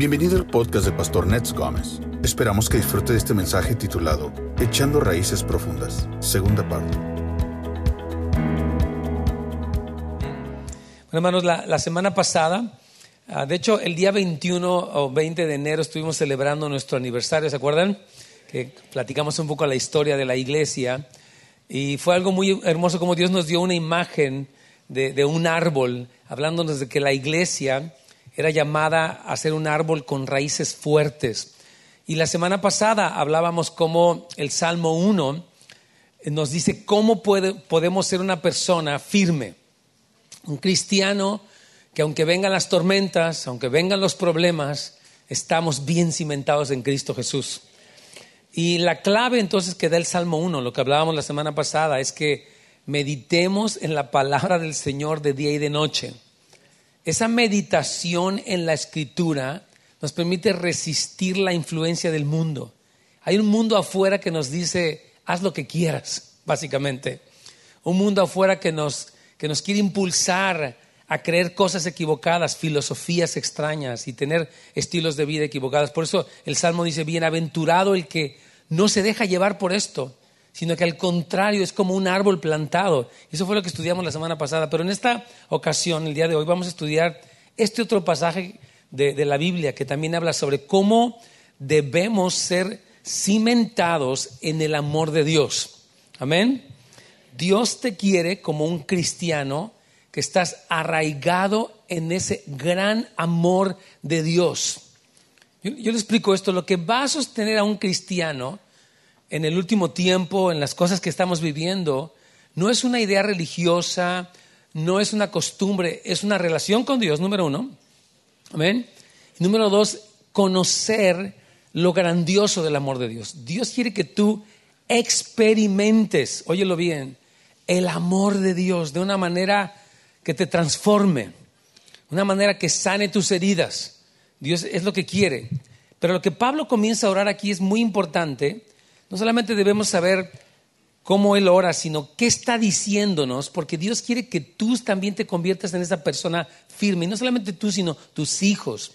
Bienvenido al podcast de Pastor Nets Gómez. Esperamos que disfrute de este mensaje titulado Echando Raíces Profundas, segunda parte. Bueno, hermanos, la, semana pasada, ah, de hecho, el día 21 o 20 de enero estuvimos celebrando nuestro aniversario, ¿se acuerdan? Que platicamos un poco la historia de la iglesia y fue algo muy hermoso como Dios nos dio una imagen de un árbol, hablándonos de que la iglesia era llamada a ser un árbol con raíces fuertes. Y la semana pasada hablábamos cómo el Salmo 1 nos dice cómo puede- podemos ser una persona firme, un cristiano que aunque vengan las tormentas, aunque vengan los problemas, estamos bien cimentados en Cristo Jesús. Y la clave entonces que da el Salmo 1, lo que hablábamos la semana pasada, es que meditemos en la palabra del Señor de día y de noche. Esa meditación en la escritura nos permite resistir la influencia del mundo. Hay un mundo afuera que nos dice, haz lo que quieras, básicamente. Un mundo afuera que nos, que nos quiere impulsar a creer cosas equivocadas, filosofías extrañas y tener estilos de vida equivocados. Por eso el Salmo dice, bienaventurado el que no se deja llevar por esto, sino que al contrario es como un árbol plantado. Eso fue lo que estudiamos la semana pasada. Pero en esta ocasión, el día de hoy, vamos a estudiar este otro pasaje de, de la Biblia que también habla sobre cómo debemos ser cimentados en el amor de Dios. Amén. Dios te quiere como un cristiano que estás arraigado en ese gran amor de Dios. Yo, yo le explico esto, lo que va a sostener a un cristiano en el último tiempo, en las cosas que estamos viviendo, no es una idea religiosa, no es una costumbre, es una relación con Dios, número uno. Amén. Número dos, conocer lo grandioso del amor de Dios. Dios quiere que tú experimentes, óyelo bien, el amor de Dios de una manera que te transforme, una manera que sane tus heridas. Dios es lo que quiere. Pero lo que Pablo comienza a orar aquí es muy importante. No solamente debemos saber cómo él ora, sino qué está diciéndonos, porque Dios quiere que tú también te conviertas en esa persona firme. Y no solamente tú, sino tus hijos,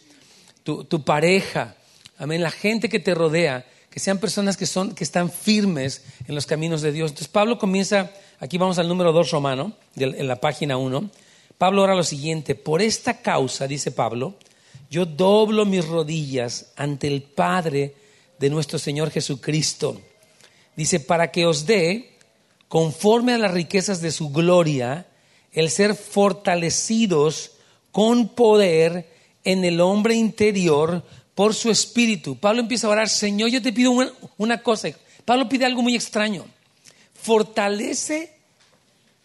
tu, pareja, amén, la gente que te rodea, que sean personas que, son, que están firmes en los caminos de Dios. Entonces Pablo comienza, aquí vamos al número 2 romano, en la página 1. Pablo ora lo siguiente, por esta causa, dice Pablo, yo doblo mis rodillas ante el Padre de nuestro Señor Jesucristo. Dice, para que os dé, conforme a las riquezas de su gloria, el ser fortalecidos con poder en el hombre interior por su espíritu. Pablo empieza a orar, Señor, yo te pido una, cosa. Pablo pide algo muy extraño. Fortalece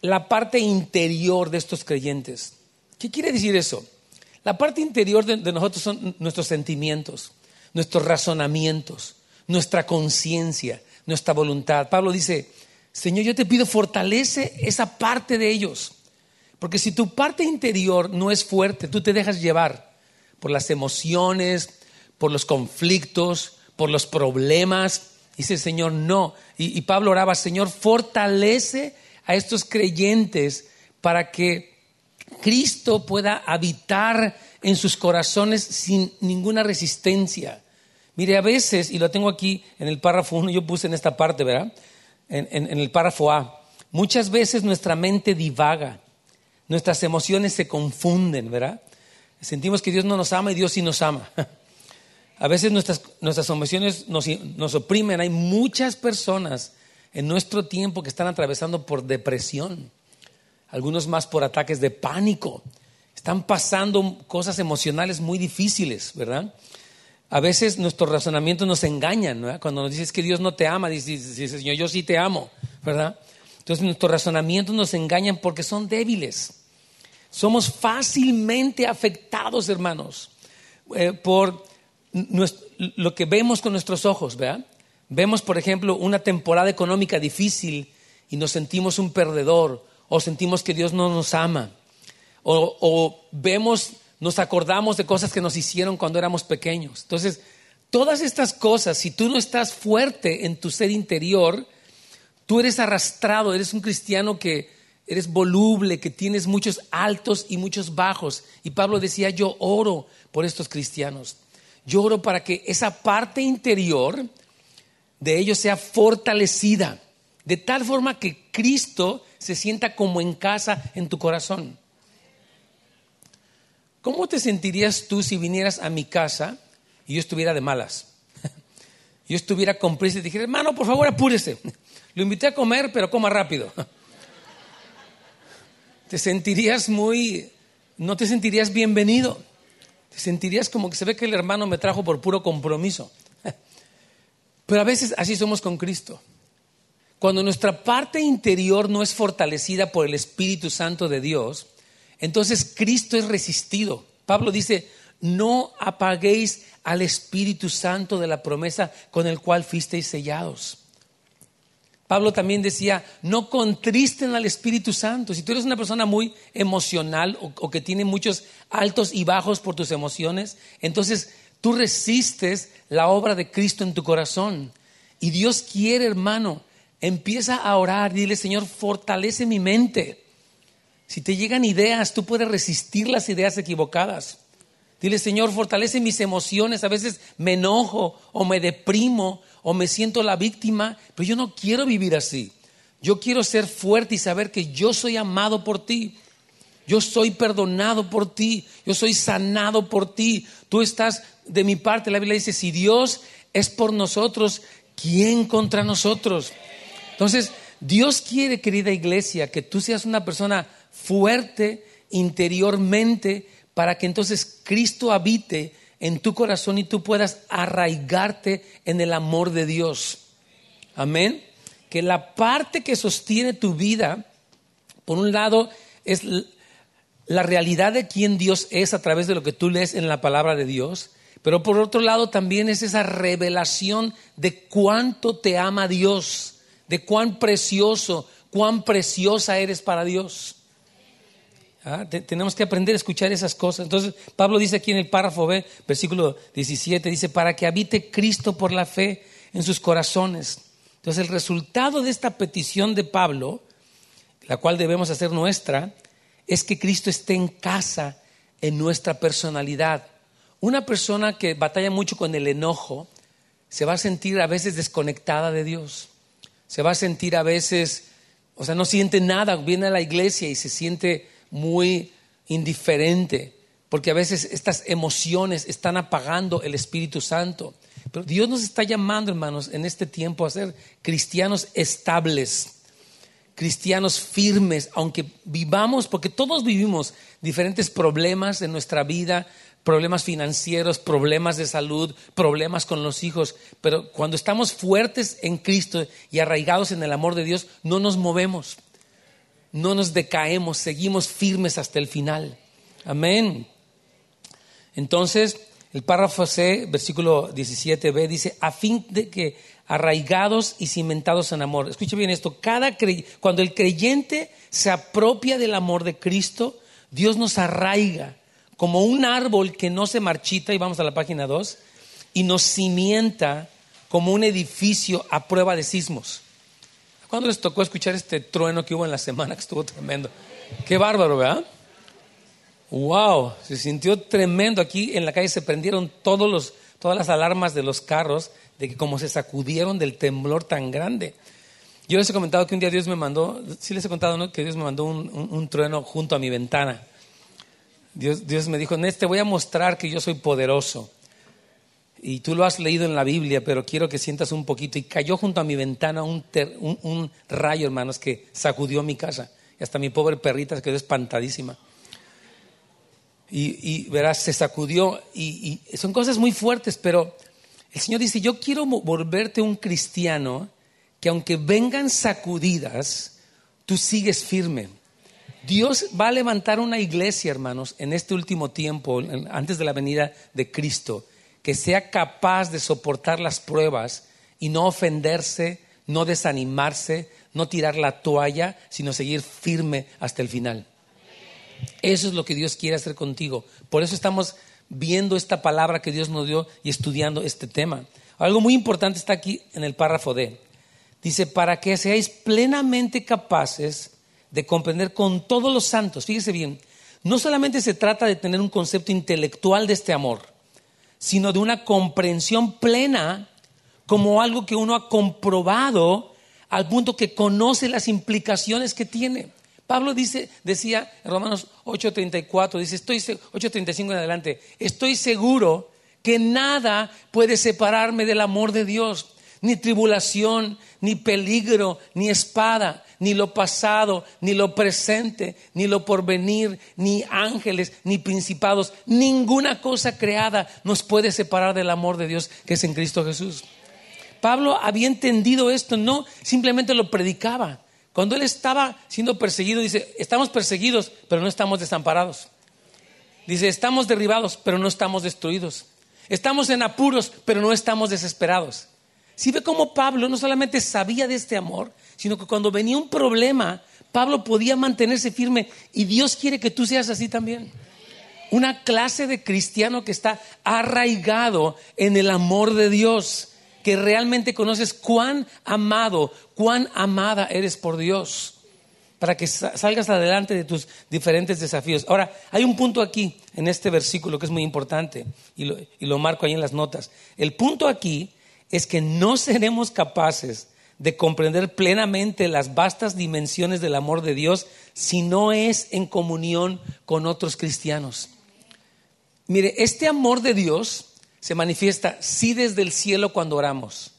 la parte interior de estos creyentes. ¿Qué quiere decir eso? La parte interior de nosotros son nuestros sentimientos, nuestros razonamientos, nuestra conciencia, nuestra voluntad. Pablo dice, Señor, yo te pido fortalece esa parte de ellos. Porque si tu parte interior no es fuerte, tú te dejas llevar por las emociones, por los conflictos, por los problemas. Dice el Señor, no. Y, y Pablo oraba, Señor, fortalece a estos creyentes para que Cristo pueda habitar en sus corazones sin ninguna resistencia. Mire, a veces, y lo tengo aquí en el párrafo 1, yo puse en esta parte, ¿verdad? En, el párrafo A. Muchas veces nuestra mente divaga, nuestras emociones se confunden, ¿verdad? Sentimos que Dios no nos ama y Dios sí nos ama. A veces nuestras, nuestras emociones nos, nos oprimen. Hay muchas personas en nuestro tiempo que están atravesando por depresión, algunos más por ataques de pánico. Están pasando cosas emocionales muy difíciles, ¿verdad? A veces nuestros razonamientos nos engañan, ¿verdad? Cuando nos dices que Dios no te ama, dices, Señor, yo sí te amo, ¿verdad? Entonces nuestros razonamientos nos engañan porque son débiles. Somos fácilmente afectados, hermanos, eh, por lo que vemos con nuestros ojos, ¿verdad? Vemos, por ejemplo, una temporada económica difícil y nos sentimos un perdedor o sentimos que Dios no nos ama. O, vemos, nos acordamos de cosas que nos hicieron cuando éramos pequeños. Entonces, todas estas cosas, si tú no estás fuerte en tu ser interior, tú eres arrastrado, eres un cristiano que eres voluble, que tienes muchos altos y muchos bajos. Y Pablo decía, yo oro por estos cristianos. yo oro para que esa parte interior de ellos sea fortalecida, de tal forma que Cristo se sienta como en casa en tu corazón. ¿Cómo te sentirías tú si vinieras a mi casa y yo estuviera de malas? Yo estuviera con prisa y dijera, hermano, por favor, apúrese. Lo invité a comer, pero coma rápido. Te sentirías muy, no te sentirías bienvenido. Te sentirías como que se ve que el hermano me trajo por puro compromiso. Pero a veces así somos con Cristo. Cuando nuestra parte interior no es fortalecida por el Espíritu Santo de Dios, entonces Cristo es resistido. Pablo dice, no apaguéis al Espíritu Santo de la promesa con el cual fuisteis sellados. Pablo también decía, no contristen al Espíritu Santo. Si tú eres una persona muy emocional o, que tiene muchos altos y bajos por tus emociones, entonces tú resistes la obra de Cristo en tu corazón. Y Dios quiere, hermano, empieza a orar, dile, Señor, fortalece mi mente. Si te llegan ideas, tú puedes resistir las ideas equivocadas. Dile, Señor, fortalece mis emociones. A veces me enojo o me deprimo o me siento la víctima, pero yo no quiero vivir así. Yo quiero ser fuerte y saber que yo soy amado por ti. Yo soy perdonado por ti. Yo soy sanado por ti. Tú estás de mi parte. La Biblia dice, si Dios es por nosotros, ¿quién contra nosotros? Entonces, Dios quiere, querida iglesia, que tú seas una persona fuerte interiormente para que entonces Cristo habite en tu corazón y tú puedas arraigarte en el amor de Dios. Amén. Que la parte que sostiene tu vida, por un lado, es la realidad de quién Dios es a través de lo que tú lees en la palabra de Dios, pero por otro lado también es esa revelación de cuánto te ama Dios, de cuán precioso, cuán preciosa eres para Dios. Ah, tenemos que aprender a escuchar esas cosas. Entonces, Pablo dice aquí en el párrafo B, versículo 17, dice, para que habite Cristo por la fe en sus corazones. Entonces, el resultado de esta petición de Pablo, la cual debemos hacer nuestra, es que Cristo esté en casa en nuestra personalidad. Una persona que batalla mucho con el enojo se va a sentir a veces desconectada de Dios. Se va a sentir a veces, o sea, no siente nada, viene a la iglesia y se siente muy indiferente, porque a veces estas emociones están apagando el Espíritu Santo. Pero Dios nos está llamando, hermanos, en este tiempo a ser cristianos estables, cristianos firmes, aunque vivamos, porque todos vivimos diferentes problemas en nuestra vida, problemas financieros, problemas de salud, problemas con los hijos, pero cuando estamos fuertes en Cristo y arraigados en el amor de Dios, no nos movemos no nos decaemos, seguimos firmes hasta el final. Amén. Entonces, el párrafo C, versículo 17b, dice, a fin de que arraigados y cimentados en amor. Escuche bien esto, cada cuando el creyente se apropia del amor de Cristo, Dios nos arraiga como un árbol que no se marchita, y vamos a la página 2, y nos cimienta como un edificio a prueba de sismos. ¿Cuándo les tocó escuchar este trueno que hubo en la semana que estuvo tremendo? Qué bárbaro, ¿verdad? Wow, se sintió tremendo. Aquí en la calle se prendieron todos los, todas las alarmas de los carros de que como se sacudieron del temblor tan grande. Yo les he comentado que un día Dios me mandó, sí les he contado ¿no? que Dios me mandó un, trueno junto a mi ventana. Dios, Dios me dijo, Nés, te voy a mostrar que yo soy poderoso y tú lo has leído en la Biblia, pero quiero que sientas un poquito. Y cayó junto a mi ventana un, rayo, hermanos, que sacudió mi casa. Y hasta mi pobre perrita se quedó espantadísima. Y, verás, se sacudió. Y, y, son cosas muy fuertes, pero el Señor dice, yo quiero volverte un cristiano que aunque vengan sacudidas, tú sigues firme. Dios va a levantar una iglesia, hermanos, en este último tiempo, antes de la venida de Cristo que sea capaz de soportar las pruebas y no ofenderse, no desanimarse, no tirar la toalla, sino seguir firme hasta el final. Eso es lo que Dios quiere hacer contigo. Por eso estamos viendo esta palabra que Dios nos dio y estudiando este tema. Algo muy importante está aquí en el párrafo D. Dice, para que seáis plenamente capaces de comprender con todos los santos. Fíjese bien, no solamente se trata de tener un concepto intelectual de este amor, sino de una comprensión plena como algo que uno ha comprobado al punto que conoce las implicaciones que tiene. Pablo dice, decía en Romanos 8:34, dice, estoy 8:35 en adelante, estoy seguro que nada puede separarme del amor de Dios, ni tribulación, ni peligro, ni espada, ni lo pasado, ni lo presente, ni lo porvenir, ni ángeles, ni principados, ninguna cosa creada nos puede separar del amor de Dios que es en Cristo Jesús. Pablo había entendido esto, no simplemente lo predicaba. Cuando él estaba siendo perseguido, dice, estamos perseguidos, pero no estamos desamparados. Dice, estamos derribados, pero no estamos destruidos. Estamos en apuros, pero no estamos desesperados. Si ve cómo Pablo no solamente sabía de este amor, sino que cuando venía un problema, Pablo podía mantenerse firme y Dios quiere que tú seas así también. Una clase de cristiano que está arraigado en el amor de Dios que realmente conoces cuán amado, cuán amada eres por Dios, para que salgas adelante de tus diferentes desafíos. Ahora, hay un punto aquí, en este versículo, que es muy importante, y lo, y lo marco ahí en las notas. El punto aquí es que no seremos capaces de comprender plenamente las vastas dimensiones del amor de Dios si no es en comunión con otros cristianos. Mire, este amor de Dios se manifiesta sí desde el cielo cuando oramos,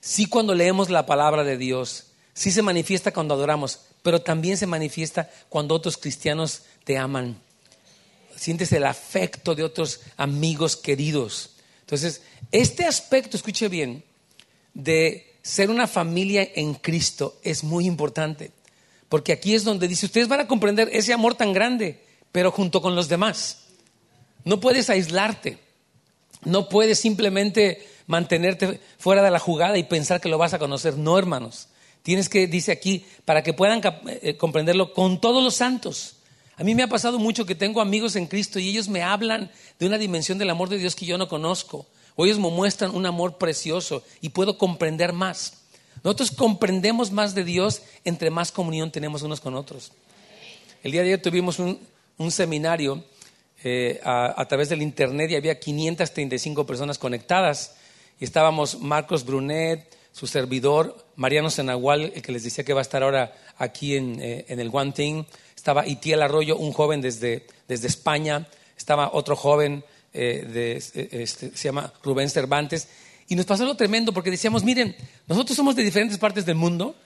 sí cuando leemos la palabra de Dios, sí se manifiesta cuando adoramos, pero también se manifiesta cuando otros cristianos te aman. Sientes el afecto de otros amigos queridos. Entonces, este aspecto, escuche bien, de ser una familia en Cristo es muy importante, porque aquí es donde dice, ustedes van a comprender ese amor tan grande, pero junto con los demás. No puedes aislarte. No puedes simplemente mantenerte fuera de la jugada y pensar que lo vas a conocer. No, hermanos. Tienes que, dice aquí, para que puedan eh, comprenderlo con todos los santos. A mí me ha pasado mucho que tengo amigos en Cristo y ellos me hablan de una dimensión del amor de Dios que yo no conozco. O ellos me muestran un amor precioso y puedo comprender más. Nosotros comprendemos más de Dios entre más comunión tenemos unos con otros. El día de ayer tuvimos un, seminario eh, a, través del internet y había 535 personas conectadas. Y estábamos Marcos Brunet, su servidor, Mariano Senagual, el que les decía que va a estar ahora aquí en, eh, el One Thing. Estaba Itiel Arroyo, un joven desde, desde España. Estaba otro joven, eh, este, se llama Rubén Cervantes. Y nos pasó algo tremendo porque decíamos, miren, nosotros somos de diferentes partes del mundo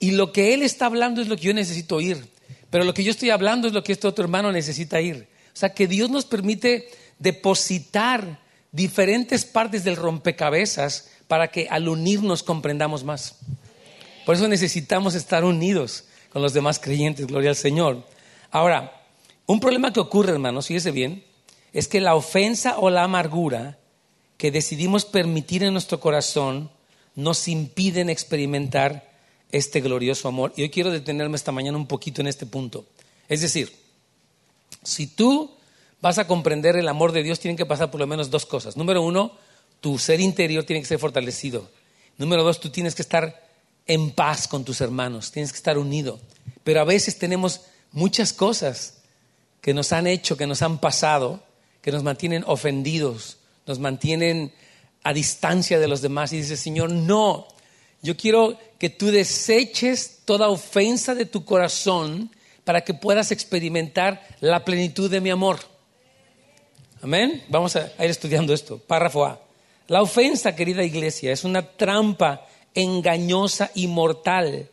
y lo que él está hablando es lo que yo necesito oír. Pero lo que yo estoy hablando es lo que este otro hermano necesita oír. O sea, que Dios nos permite depositar diferentes partes del rompecabezas para que al unirnos comprendamos más. Por eso necesitamos estar unidos con los demás creyentes, gloria al Señor. Ahora, un problema que ocurre, hermanos, fíjese bien, es que la ofensa o la amargura que decidimos permitir en nuestro corazón nos impiden experimentar este glorioso amor. Y hoy quiero detenerme esta mañana un poquito en este punto. Es decir, si tú vas a comprender el amor de Dios, tienen que pasar por lo menos dos cosas. Número uno, tu ser interior tiene que ser fortalecido. Número dos, tú tienes que estar en paz con tus hermanos, tienes que estar unido. Pero a veces tenemos muchas cosas que nos han hecho, que nos han pasado, que nos mantienen ofendidos, nos mantienen a distancia de los demás. Y dices, Señor, no, yo quiero que tú deseches toda ofensa de tu corazón para que puedas experimentar la plenitud de mi amor. Amén. Vamos a ir estudiando esto. Párrafo A. La ofensa, querida iglesia, es una trampa engañosa y mortal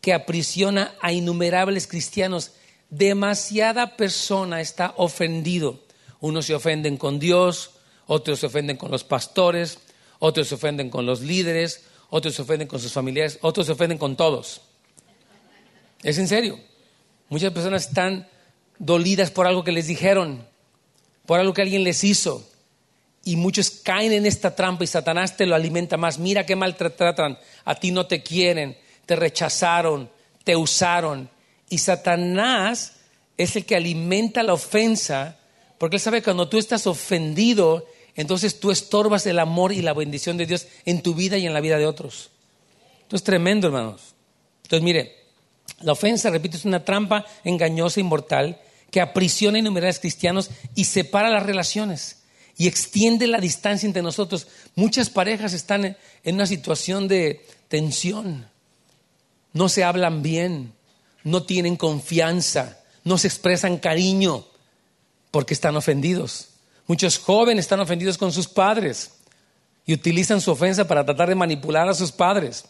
que aprisiona a innumerables cristianos. Demasiada persona está ofendido. Unos se ofenden con Dios, otros se ofenden con los pastores, otros se ofenden con los líderes, otros se ofenden con sus familiares, otros se ofenden con todos. Es en serio. Muchas personas están dolidas por algo que les dijeron, por algo que alguien les hizo. Y muchos caen en esta trampa y Satanás te lo alimenta más. Mira qué mal te tratan. A ti no te quieren, te rechazaron, te usaron. Y Satanás es el que alimenta la ofensa porque él sabe que cuando tú estás ofendido, entonces tú estorbas el amor y la bendición de Dios en tu vida y en la vida de otros. Esto es tremendo, hermanos. Entonces, mire, la ofensa, repito, es una trampa engañosa y mortal que aprisiona innumerables cristianos y separa las relaciones. Y extiende la distancia entre nosotros. Muchas parejas están en una situación de tensión, no se hablan bien, no tienen confianza, no se expresan cariño porque están ofendidos. Muchos jóvenes están ofendidos con sus padres y utilizan su ofensa para tratar de manipular a sus padres.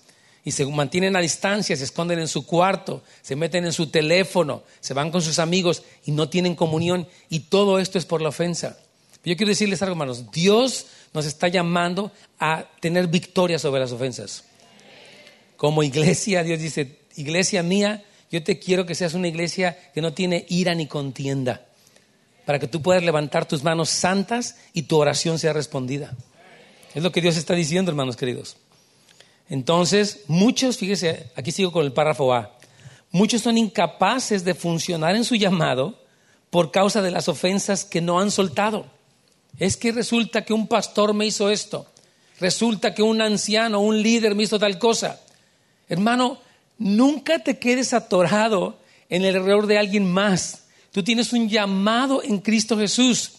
Y se mantienen a distancia, se esconden en su cuarto, se meten en su teléfono, se van con sus amigos y no tienen comunión. Y todo esto es por la ofensa. Yo quiero decirles algo, hermanos. Dios nos está llamando a tener victoria sobre las ofensas. Como iglesia, Dios dice, iglesia mía, yo te quiero que seas una iglesia que no tiene ira ni contienda, para que tú puedas levantar tus manos santas y tu oración sea respondida. Es lo que Dios está diciendo, hermanos queridos. Entonces, muchos, fíjese, aquí sigo con el párrafo A, muchos son incapaces de funcionar en su llamado por causa de las ofensas que no han soltado. Es que resulta que un pastor me hizo esto, resulta que un anciano, un líder me hizo tal cosa. Hermano, nunca te quedes atorado en el error de alguien más. Tú tienes un llamado en Cristo Jesús.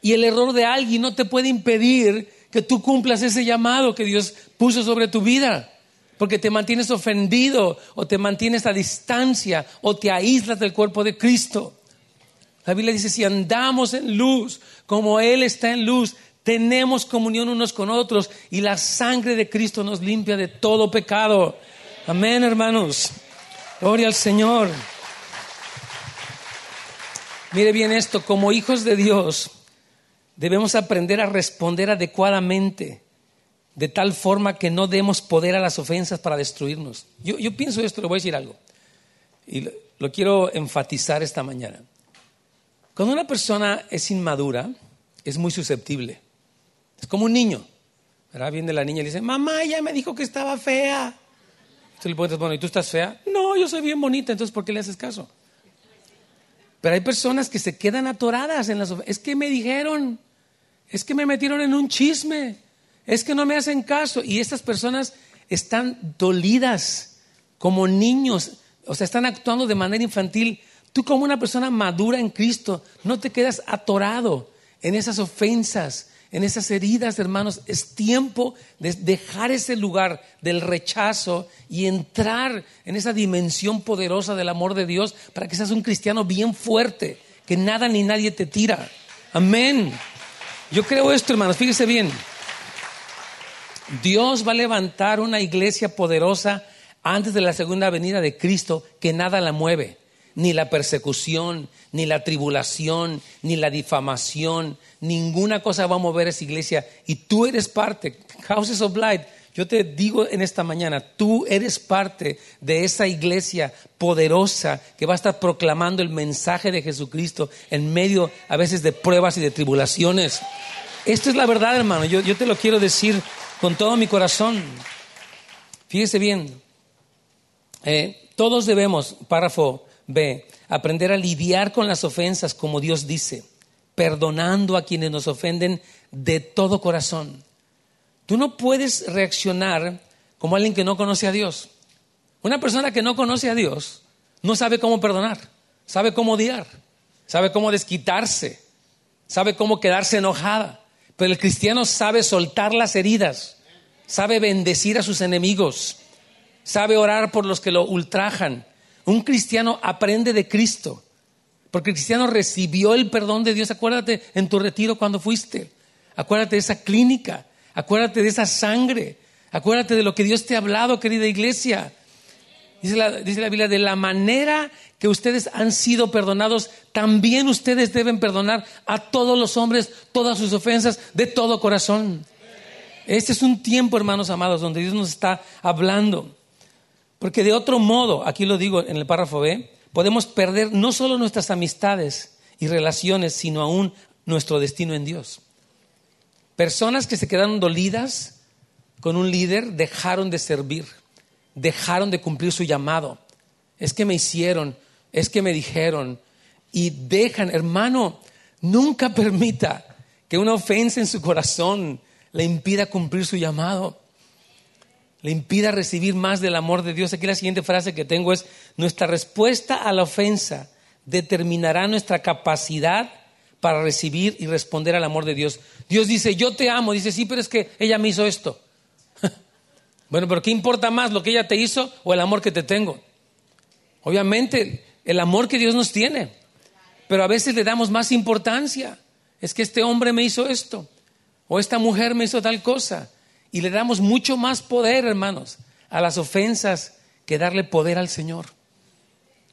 Y el error de alguien no te puede impedir que tú cumplas ese llamado que Dios puso sobre tu vida. Porque te mantienes ofendido o te mantienes a distancia o te aíslas del cuerpo de Cristo. La Biblia dice, si andamos en luz como Él está en luz, tenemos comunión unos con otros y la sangre de Cristo nos limpia de todo pecado. Amén, hermanos. Gloria al Señor. Mire bien esto, como hijos de Dios debemos aprender a responder adecuadamente, de tal forma que no demos poder a las ofensas para destruirnos. Yo, pienso esto, le voy a decir algo, y lo quiero enfatizar esta mañana. Cuando una persona es inmadura, es muy susceptible. Es como un niño. ¿verdad? Viene la niña y dice, mamá, ella me dijo que estaba fea. Tú le preguntas, bueno, ¿y tú estás fea? No, yo soy bien bonita, entonces ¿por qué le haces caso? Pero hay personas que se quedan atoradas en las... Es que me dijeron, es que me metieron en un chisme, es que no me hacen caso. Y estas personas están dolidas como niños, o sea, están actuando de manera infantil. Tú como una persona madura en Cristo, no te quedas atorado en esas ofensas, en esas heridas, hermanos, es tiempo de dejar ese lugar del rechazo y entrar en esa dimensión poderosa del amor de Dios para que seas un cristiano bien fuerte, que nada ni nadie te tira. Amén. Yo creo esto, hermanos, fíjese bien. Dios va a levantar una iglesia poderosa antes de la segunda venida de Cristo que nada la mueve ni la persecución, ni la tribulación, ni la difamación, ninguna cosa va a mover esa iglesia. Y tú eres parte, Houses of Light, yo te digo en esta mañana, tú eres parte de esa iglesia poderosa que va a estar proclamando el mensaje de Jesucristo en medio a veces de pruebas y de tribulaciones. Esto es la verdad, hermano, yo, te lo quiero decir con todo mi corazón. Fíjese bien, eh, todos debemos, párrafo B. Aprender a lidiar con las ofensas como Dios dice, perdonando a quienes nos ofenden de todo corazón. Tú no puedes reaccionar como alguien que no conoce a Dios. Una persona que no conoce a Dios no sabe cómo perdonar, sabe cómo odiar, sabe cómo desquitarse, sabe cómo quedarse enojada. Pero el cristiano sabe soltar las heridas, sabe bendecir a sus enemigos, sabe orar por los que lo ultrajan, un cristiano aprende de Cristo, porque el cristiano recibió el perdón de Dios. Acuérdate en tu retiro cuando fuiste. Acuérdate de esa clínica. Acuérdate de esa sangre. Acuérdate de lo que Dios te ha hablado, querida iglesia. Dice la, dice la, Biblia, de la manera que ustedes han sido perdonados, también ustedes deben perdonar a todos los hombres todas sus ofensas de todo corazón. Este es un tiempo, hermanos amados, donde Dios nos está hablando. Porque de otro modo, aquí lo digo en el párrafo B, podemos perder no solo nuestras amistades y relaciones, sino aún nuestro destino en Dios. Personas que se quedaron dolidas con un líder dejaron de servir, dejaron de cumplir su llamado. Es que me hicieron, es que me dijeron, y dejan, hermano, nunca permita que una ofensa en su corazón le impida cumplir su llamado le impida recibir más del amor de Dios. Aquí la siguiente frase que tengo es, nuestra respuesta a la ofensa determinará nuestra capacidad para recibir y responder al amor de Dios. Dios dice, yo te amo. Dice, sí, pero es que ella me hizo esto. bueno, pero ¿qué importa más lo que ella te hizo o el amor que te tengo? Obviamente, el amor que Dios nos tiene. Pero a veces le damos más importancia. Es que este hombre me hizo esto. O esta mujer me hizo tal cosa. Y le damos mucho más poder, hermanos, a las ofensas que darle poder al Señor.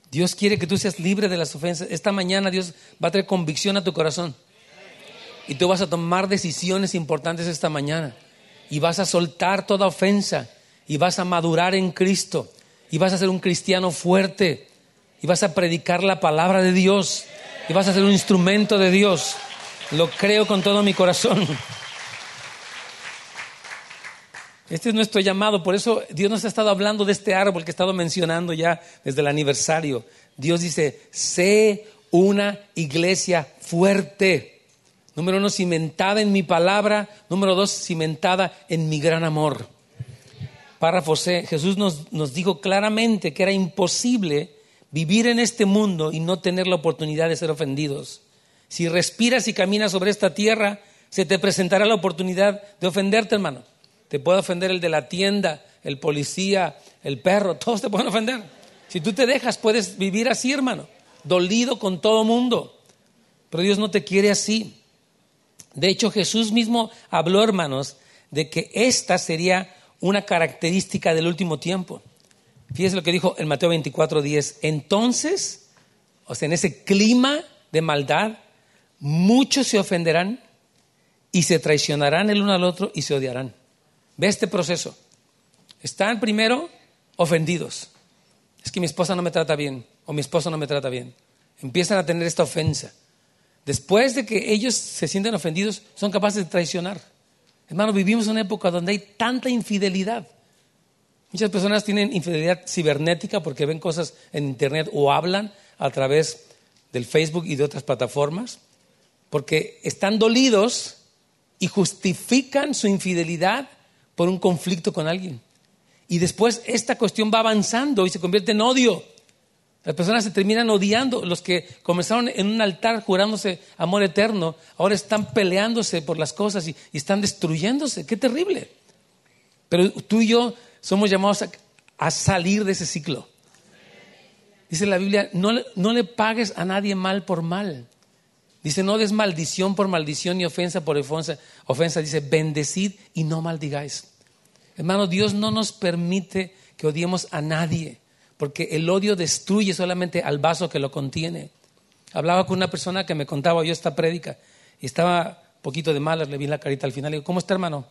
Dios quiere que tú seas libre de las ofensas. Esta mañana Dios va a traer convicción a tu corazón. Y tú vas a tomar decisiones importantes esta mañana. Y vas a soltar toda ofensa. Y vas a madurar en Cristo. Y vas a ser un cristiano fuerte. Y vas a predicar la palabra de Dios. Y vas a ser un instrumento de Dios. Lo creo con todo mi corazón. Este es nuestro llamado, por eso Dios nos ha estado hablando de este árbol que he estado mencionando ya desde el aniversario. Dios dice, sé una iglesia fuerte. Número uno, cimentada en mi palabra. Número dos, cimentada en mi gran amor. Párrafo C, Jesús nos, nos dijo claramente que era imposible vivir en este mundo y no tener la oportunidad de ser ofendidos. Si respiras y caminas sobre esta tierra, se te presentará la oportunidad de ofenderte, hermano. Te puede ofender el de la tienda, el policía, el perro, todos te pueden ofender. Si tú te dejas, puedes vivir así, hermano, dolido con todo mundo. Pero Dios no te quiere así. De hecho, Jesús mismo habló, hermanos, de que esta sería una característica del último tiempo. Fíjese lo que dijo en Mateo 24, 10. Entonces, o sea, en ese clima de maldad, muchos se ofenderán y se traicionarán el uno al otro y se odiarán. Ve este proceso. Están primero ofendidos. Es que mi esposa no me trata bien o mi esposo no me trata bien. Empiezan a tener esta ofensa. Después de que ellos se sienten ofendidos, son capaces de traicionar. Hermano, vivimos en una época donde hay tanta infidelidad. Muchas personas tienen infidelidad cibernética porque ven cosas en Internet o hablan a través del Facebook y de otras plataformas, porque están dolidos y justifican su infidelidad por un conflicto con alguien. Y después esta cuestión va avanzando y se convierte en odio. Las personas se terminan odiando. Los que comenzaron en un altar jurándose amor eterno, ahora están peleándose por las cosas y, están destruyéndose. Qué terrible. Pero tú y yo somos llamados a, salir de ese ciclo. Dice la Biblia, no, no le pagues a nadie mal por mal. Dice, no des maldición por maldición ni ofensa por ofensa. Ofensa dice, bendecid y no maldigáis. Hermano, Dios no nos permite que odiemos a nadie, porque el odio destruye solamente al vaso que lo contiene. Hablaba con una persona que me contaba yo esta prédica y estaba un poquito de malas, le vi la carita al final. Le digo, ¿cómo está, hermano?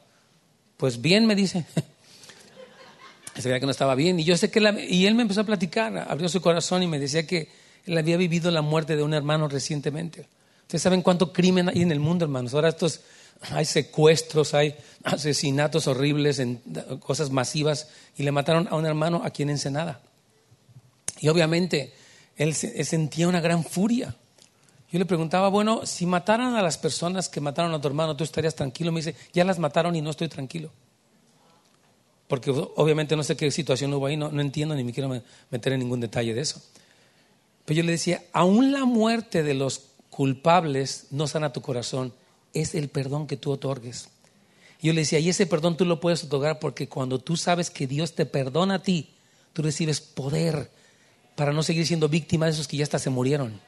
Pues bien, me dice. Se veía que no estaba bien. Y yo sé que y él me empezó a platicar, abrió su corazón y me decía que él había vivido la muerte de un hermano recientemente. Ustedes saben cuánto crimen hay en el mundo, hermanos. Ahora estos, hay secuestros, hay asesinatos horribles, cosas masivas. Y le mataron a un hermano aquí en Ensenada. Y obviamente él, sentía una gran furia. Yo le preguntaba, bueno, si mataran a las personas que mataron a tu hermano, ¿tú estarías tranquilo? Me dice, ya las mataron y no estoy tranquilo. Porque obviamente no sé qué situación hubo ahí, no, no entiendo ni me quiero meter en ningún detalle de eso. Pero yo le decía, aún la muerte de los culpables no sana tu corazón, es el perdón que tú otorgues. Yo le decía, y ese perdón tú lo puedes otorgar porque cuando tú sabes que Dios te perdona a ti, tú recibes poder para no seguir siendo víctima de esos que ya hasta se murieron.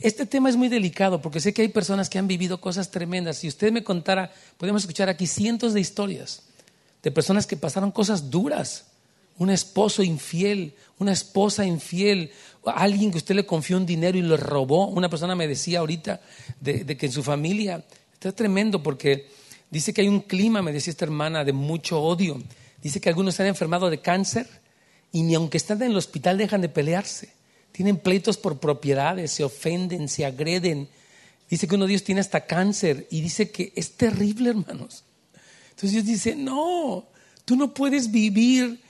este tema es muy delicado porque sé que hay personas que han vivido cosas tremendas. Si usted me contara, podemos escuchar aquí cientos de historias de personas que pasaron cosas duras. Un esposo infiel, una esposa infiel, alguien que usted le confió un dinero y lo robó. Una persona me decía ahorita de, que en su familia está tremendo porque dice que hay un clima, me decía esta hermana, de mucho odio. Dice que algunos se han enfermado de cáncer y ni aunque están en el hospital dejan de pelearse. Tienen pleitos por propiedades, se ofenden, se agreden. Dice que uno de ellos tiene hasta cáncer y dice que es terrible, hermanos. Entonces Dios dice, no, tú no puedes vivir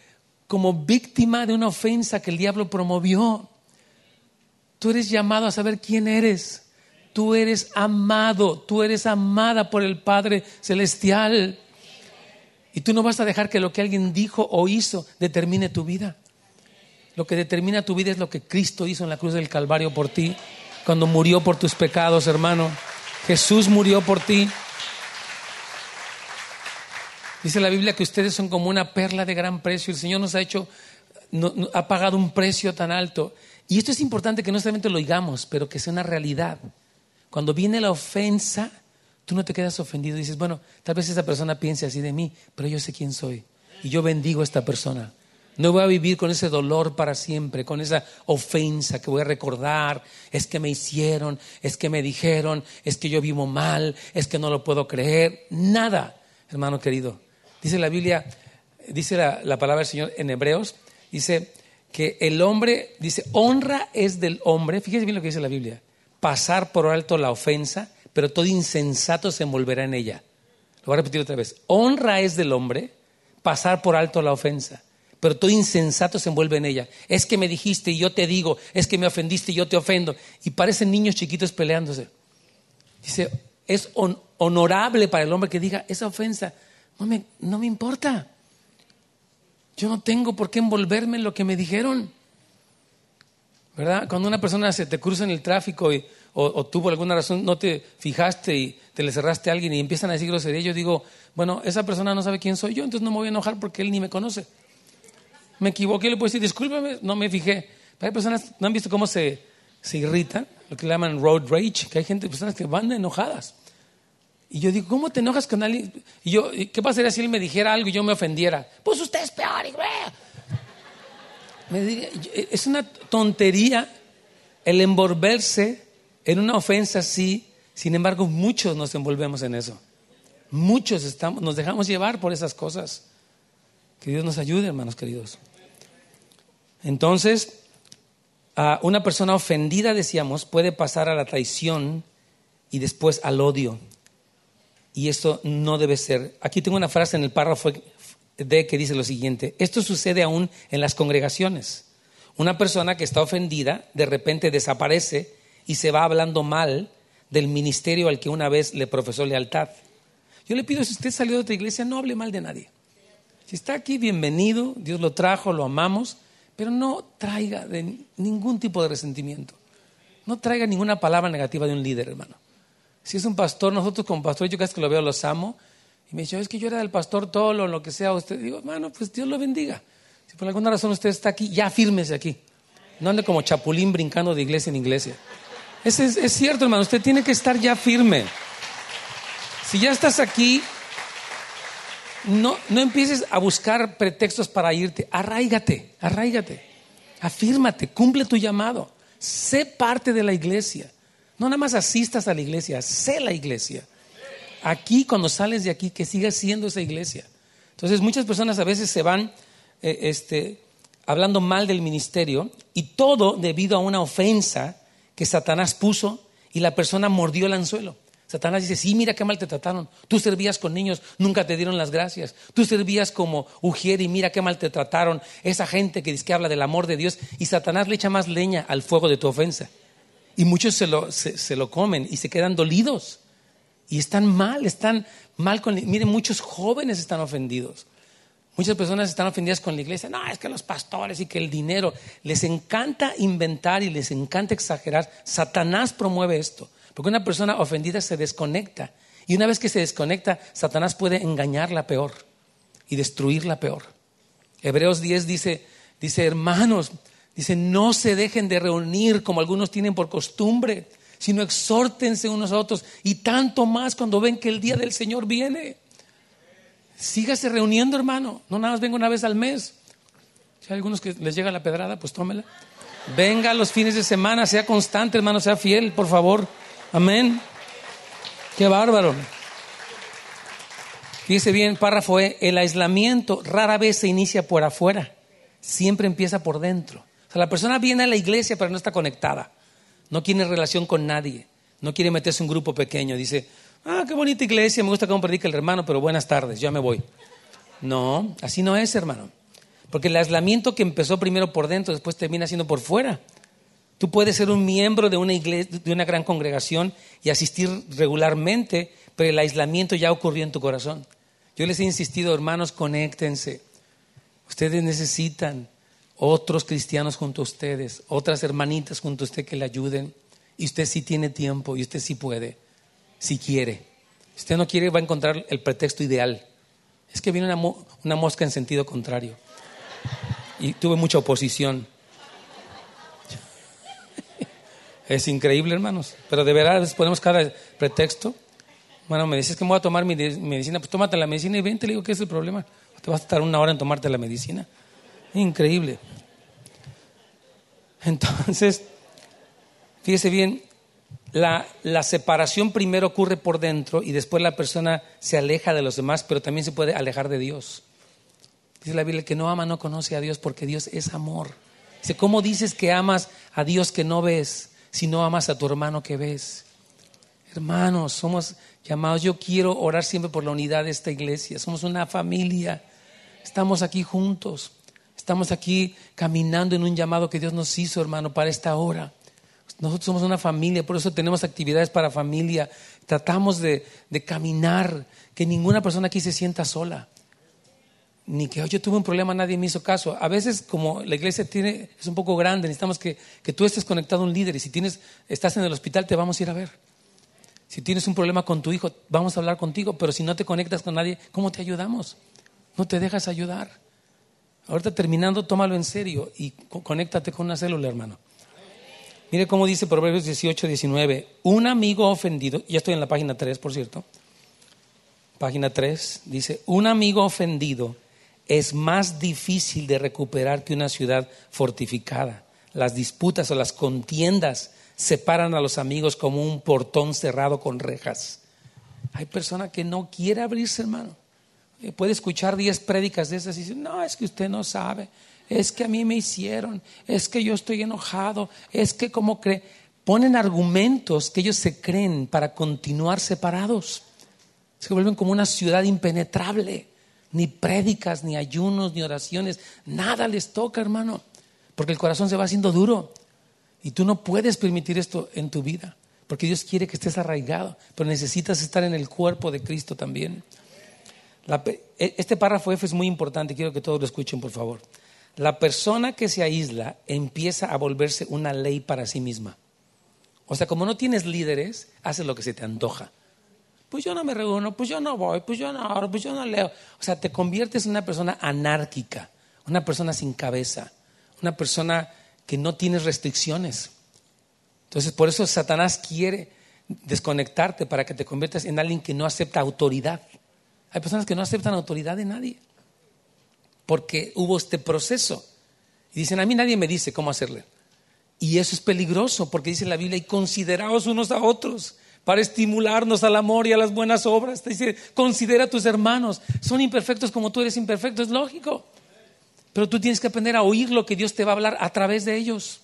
como víctima de una ofensa que el diablo promovió. Tú eres llamado a saber quién eres. Tú eres amado, tú eres amada por el Padre Celestial. Y tú no vas a dejar que lo que alguien dijo o hizo determine tu vida. Lo que determina tu vida es lo que Cristo hizo en la cruz del Calvario por ti. cuando murió por tus pecados, hermano. Jesús murió por ti. Dice la Biblia que ustedes son como una perla de gran precio. El Señor nos ha hecho, ha pagado un precio tan alto. Y esto es importante que no solamente lo oigamos, pero que sea una realidad. Cuando viene la ofensa, tú no te quedas ofendido. Dices, bueno, tal vez esa persona piense así de mí, pero yo sé quién soy. Y yo bendigo a esta persona. No voy a vivir con ese dolor para siempre, con esa ofensa que voy a recordar. Es que me hicieron, es que me dijeron, es que yo vivo mal, es que no lo puedo creer. Nada, hermano querido. Dice la Biblia, dice la, palabra del Señor en Hebreos, dice que el hombre, dice, honra es del hombre, fíjese bien lo que dice la Biblia, pasar por alto la ofensa, pero todo insensato se envolverá en ella. Lo voy a repetir otra vez. Honra es del hombre pasar por alto la ofensa pero todo insensato se envuelve en ella. Es que me dijiste y yo te digo, es que me ofendiste y yo te ofendo. Y parecen niños chiquitos peleándose. Dice, es honorable para el hombre que diga, esa ofensa no me, no me importa. Yo no tengo por qué envolverme en lo que me dijeron. ¿Verdad? Cuando una persona se te cruza en el tráfico y, o, tuvo alguna razón, no te fijaste y te le cerraste a alguien y empiezan a decir grosería, yo digo, bueno, esa persona no sabe quién soy yo, entonces no me voy a enojar porque él ni me conoce me equivoqué, le puedo decir, discúlpame, no me fijé. Pero hay personas, ¿no han visto cómo se, se irritan? Lo que le llaman road rage, que hay gente, personas que van enojadas. Y yo digo, ¿cómo te enojas con alguien? Y yo, ¿qué pasaría si él me dijera algo y yo me ofendiera? Pues usted es peor. Me es una tontería el envolverse en una ofensa así. Sin embargo, muchos nos envolvemos en eso. Muchos estamos, nos dejamos llevar por esas cosas. Que Dios nos ayude, hermanos queridos. Entonces, a una persona ofendida, decíamos, puede pasar a la traición y después al odio. Y esto no debe ser. Aquí tengo una frase en el párrafo D que dice lo siguiente. Esto sucede aún en las congregaciones. Una persona que está ofendida de repente desaparece y se va hablando mal del ministerio al que una vez le profesó lealtad. Yo le pido, si usted salió de otra iglesia, no hable mal de nadie. Si está aquí, bienvenido, Dios lo trajo, lo amamos, pero no traiga de ningún tipo de resentimiento. No traiga ninguna palabra negativa de un líder, hermano. Si es un pastor, nosotros como pastor, yo casi que lo veo, los amo. Y me dice, es que yo era del pastor todo lo que sea. Usted digo, hermano, pues Dios lo bendiga. Si por alguna razón usted está aquí, ya fírmese aquí. No ande como chapulín brincando de iglesia en iglesia. Es, es cierto, hermano, usted tiene que estar ya firme. Si ya estás aquí, no, no empieces a buscar pretextos para irte. Arraígate, arraígate. Afírmate, cumple tu llamado. Sé parte de la iglesia. No nada más asistas a la iglesia, sé la iglesia. Aquí, cuando sales de aquí, que sigas siendo esa iglesia. Entonces, muchas personas a veces se van eh, este, hablando mal del ministerio y todo debido a una ofensa que Satanás puso y la persona mordió el anzuelo. Satanás dice, sí, mira qué mal te trataron. Tú servías con niños, nunca te dieron las gracias. Tú servías como ujier y mira qué mal te trataron. Esa gente que dice que habla del amor de Dios y Satanás le echa más leña al fuego de tu ofensa. Y muchos se lo, se, lo comen y se quedan dolidos. Y están mal, están mal con... Miren, muchos jóvenes están ofendidos. Muchas personas están ofendidas con la iglesia. No, es que los pastores y que el dinero. Les encanta inventar y les encanta exagerar. Satanás promueve esto. Porque una persona ofendida se desconecta. Y una vez que se desconecta, Satanás puede engañarla peor y destruirla peor. Hebreos 10 dice, dice, hermanos, dice, no se dejen de reunir como algunos tienen por costumbre, sino exhórtense unos a otros y tanto más cuando ven que el día del Señor viene. Sígase reuniendo, hermano. No nada más venga una vez al mes. Si hay algunos que les llega la pedrada, pues tómela. Venga los fines de semana, sea constante, hermano, sea fiel, por favor. Amén. Qué bárbaro. Dice bien, párrafo E, el aislamiento rara vez se inicia por afuera, siempre empieza por dentro. La persona viene a la iglesia pero no está conectada, no tiene relación con nadie, no quiere meterse en un grupo pequeño. Dice, ah, qué bonita iglesia, me gusta cómo predica el hermano, pero buenas tardes, ya me voy. No, así no es, hermano. Porque el aislamiento que empezó primero por dentro, después termina siendo por fuera. Tú puedes ser un miembro de una iglesia, de una gran congregación y asistir regularmente, pero el aislamiento ya ocurrió en tu corazón. Yo les he insistido, hermanos, conéctense. Ustedes necesitan otros cristianos junto a ustedes, otras hermanitas junto a usted que le ayuden. Y usted sí tiene tiempo y usted sí puede, si quiere. Si usted no quiere, va a encontrar el pretexto ideal. Es que viene una, mo- una mosca en sentido contrario. Y tuve mucha oposición. Es increíble, hermanos. Pero de verdad ponemos cada pretexto. Bueno, me dices que me voy a tomar mi medicina. Pues tómate la medicina y vente. Le digo, ¿qué es el problema? Te vas a estar una hora en tomarte la medicina. Increíble. Entonces, fíjese bien, la, la separación primero ocurre por dentro y después la persona se aleja de los demás, pero también se puede alejar de Dios. Dice la Biblia, que no ama no conoce a Dios porque Dios es amor. Dice, ¿cómo dices que amas a Dios que no ves si no amas a tu hermano que ves? Hermanos, somos llamados, yo quiero orar siempre por la unidad de esta iglesia. Somos una familia. Estamos aquí juntos. Estamos aquí caminando en un llamado que Dios nos hizo, hermano, para esta hora. Nosotros somos una familia, por eso tenemos actividades para familia. Tratamos de, de caminar, que ninguna persona aquí se sienta sola. Ni que "Oh, yo tuve un problema, nadie me hizo caso. A veces, como la iglesia tiene, es un poco grande, necesitamos que, que tú estés conectado a un líder. Y si tienes, estás en el hospital, te vamos a ir a ver. Si tienes un problema con tu hijo, vamos a hablar contigo. Pero si no te conectas con nadie, ¿cómo te ayudamos? No te dejas ayudar. Ahorita terminando, tómalo en serio y co- conéctate con una célula, hermano. Mire cómo dice Proverbios 18, 19. Un amigo ofendido, ya estoy en la página 3, por cierto. Página 3 dice, un amigo ofendido es más difícil de recuperar que una ciudad fortificada. Las disputas o las contiendas separan a los amigos como un portón cerrado con rejas. Hay persona que no quiere abrirse, hermano. Eh, Puede escuchar 10 prédicas de esas y decir, no, es que usted no sabe, es que a mí me hicieron, es que yo estoy enojado, es que como cree. Ponen argumentos que ellos se creen para continuar separados. Se vuelven como una ciudad impenetrable. Ni prédicas, ni ayunos, ni oraciones, nada les toca, hermano, porque el corazón se va haciendo duro. Y tú no puedes permitir esto en tu vida, porque Dios quiere que estés arraigado, pero necesitas estar en el cuerpo de Cristo también. E- este párrafo F es muy importante, quiero que todos lo escuchen, por favor. La persona que se aísla empieza a volverse una ley para sí misma. O sea, como no tienes líderes, haces lo que se te antoja. Pues yo no me reúno, pues yo no voy, pues yo no oro, pues yo no leo. O sea, te conviertes en una persona anárquica, una persona sin cabeza, una persona que no tiene restricciones. Entonces, por eso Satanás quiere desconectarte para que te conviertas en alguien que no acepta autoridad. Hay personas que no aceptan autoridad de nadie porque hubo este proceso. Y dicen, a mí nadie me dice cómo hacerle. Y eso es peligroso porque dice la Biblia, y consideraos unos a otros para estimularnos al amor y a las buenas obras. Te dice, considera a tus hermanos, son imperfectos como tú eres imperfecto, es lógico. Pero tú tienes que aprender a oír lo que Dios te va a hablar a través de ellos.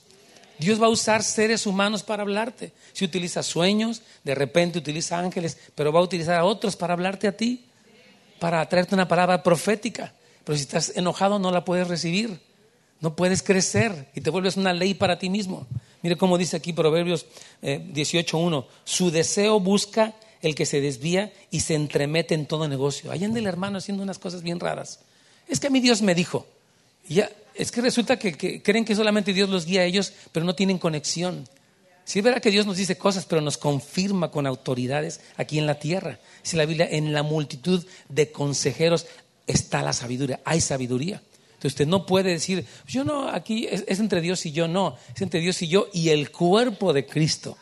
Dios va a usar seres humanos para hablarte. Si utiliza sueños, de repente utiliza ángeles, pero va a utilizar a otros para hablarte a ti, para traerte una palabra profética. Pero si estás enojado no la puedes recibir. No puedes crecer y te vuelves una ley para ti mismo. Mire cómo dice aquí Proverbios eh, 18.1. Su deseo busca el que se desvía y se entremete en todo negocio. Allá anda el hermano haciendo unas cosas bien raras. Es que a mí Dios me dijo. Ya, es que resulta que, que creen que solamente Dios los guía a ellos, pero no tienen conexión. Sí verdad que Dios nos dice cosas, pero nos confirma con autoridades aquí en la tierra. Dice la Biblia, en la multitud de consejeros está la sabiduría. Hay sabiduría. Entonces usted no puede decir, yo no, aquí es, es entre Dios y yo, no. Es entre Dios y yo y el cuerpo de Cristo.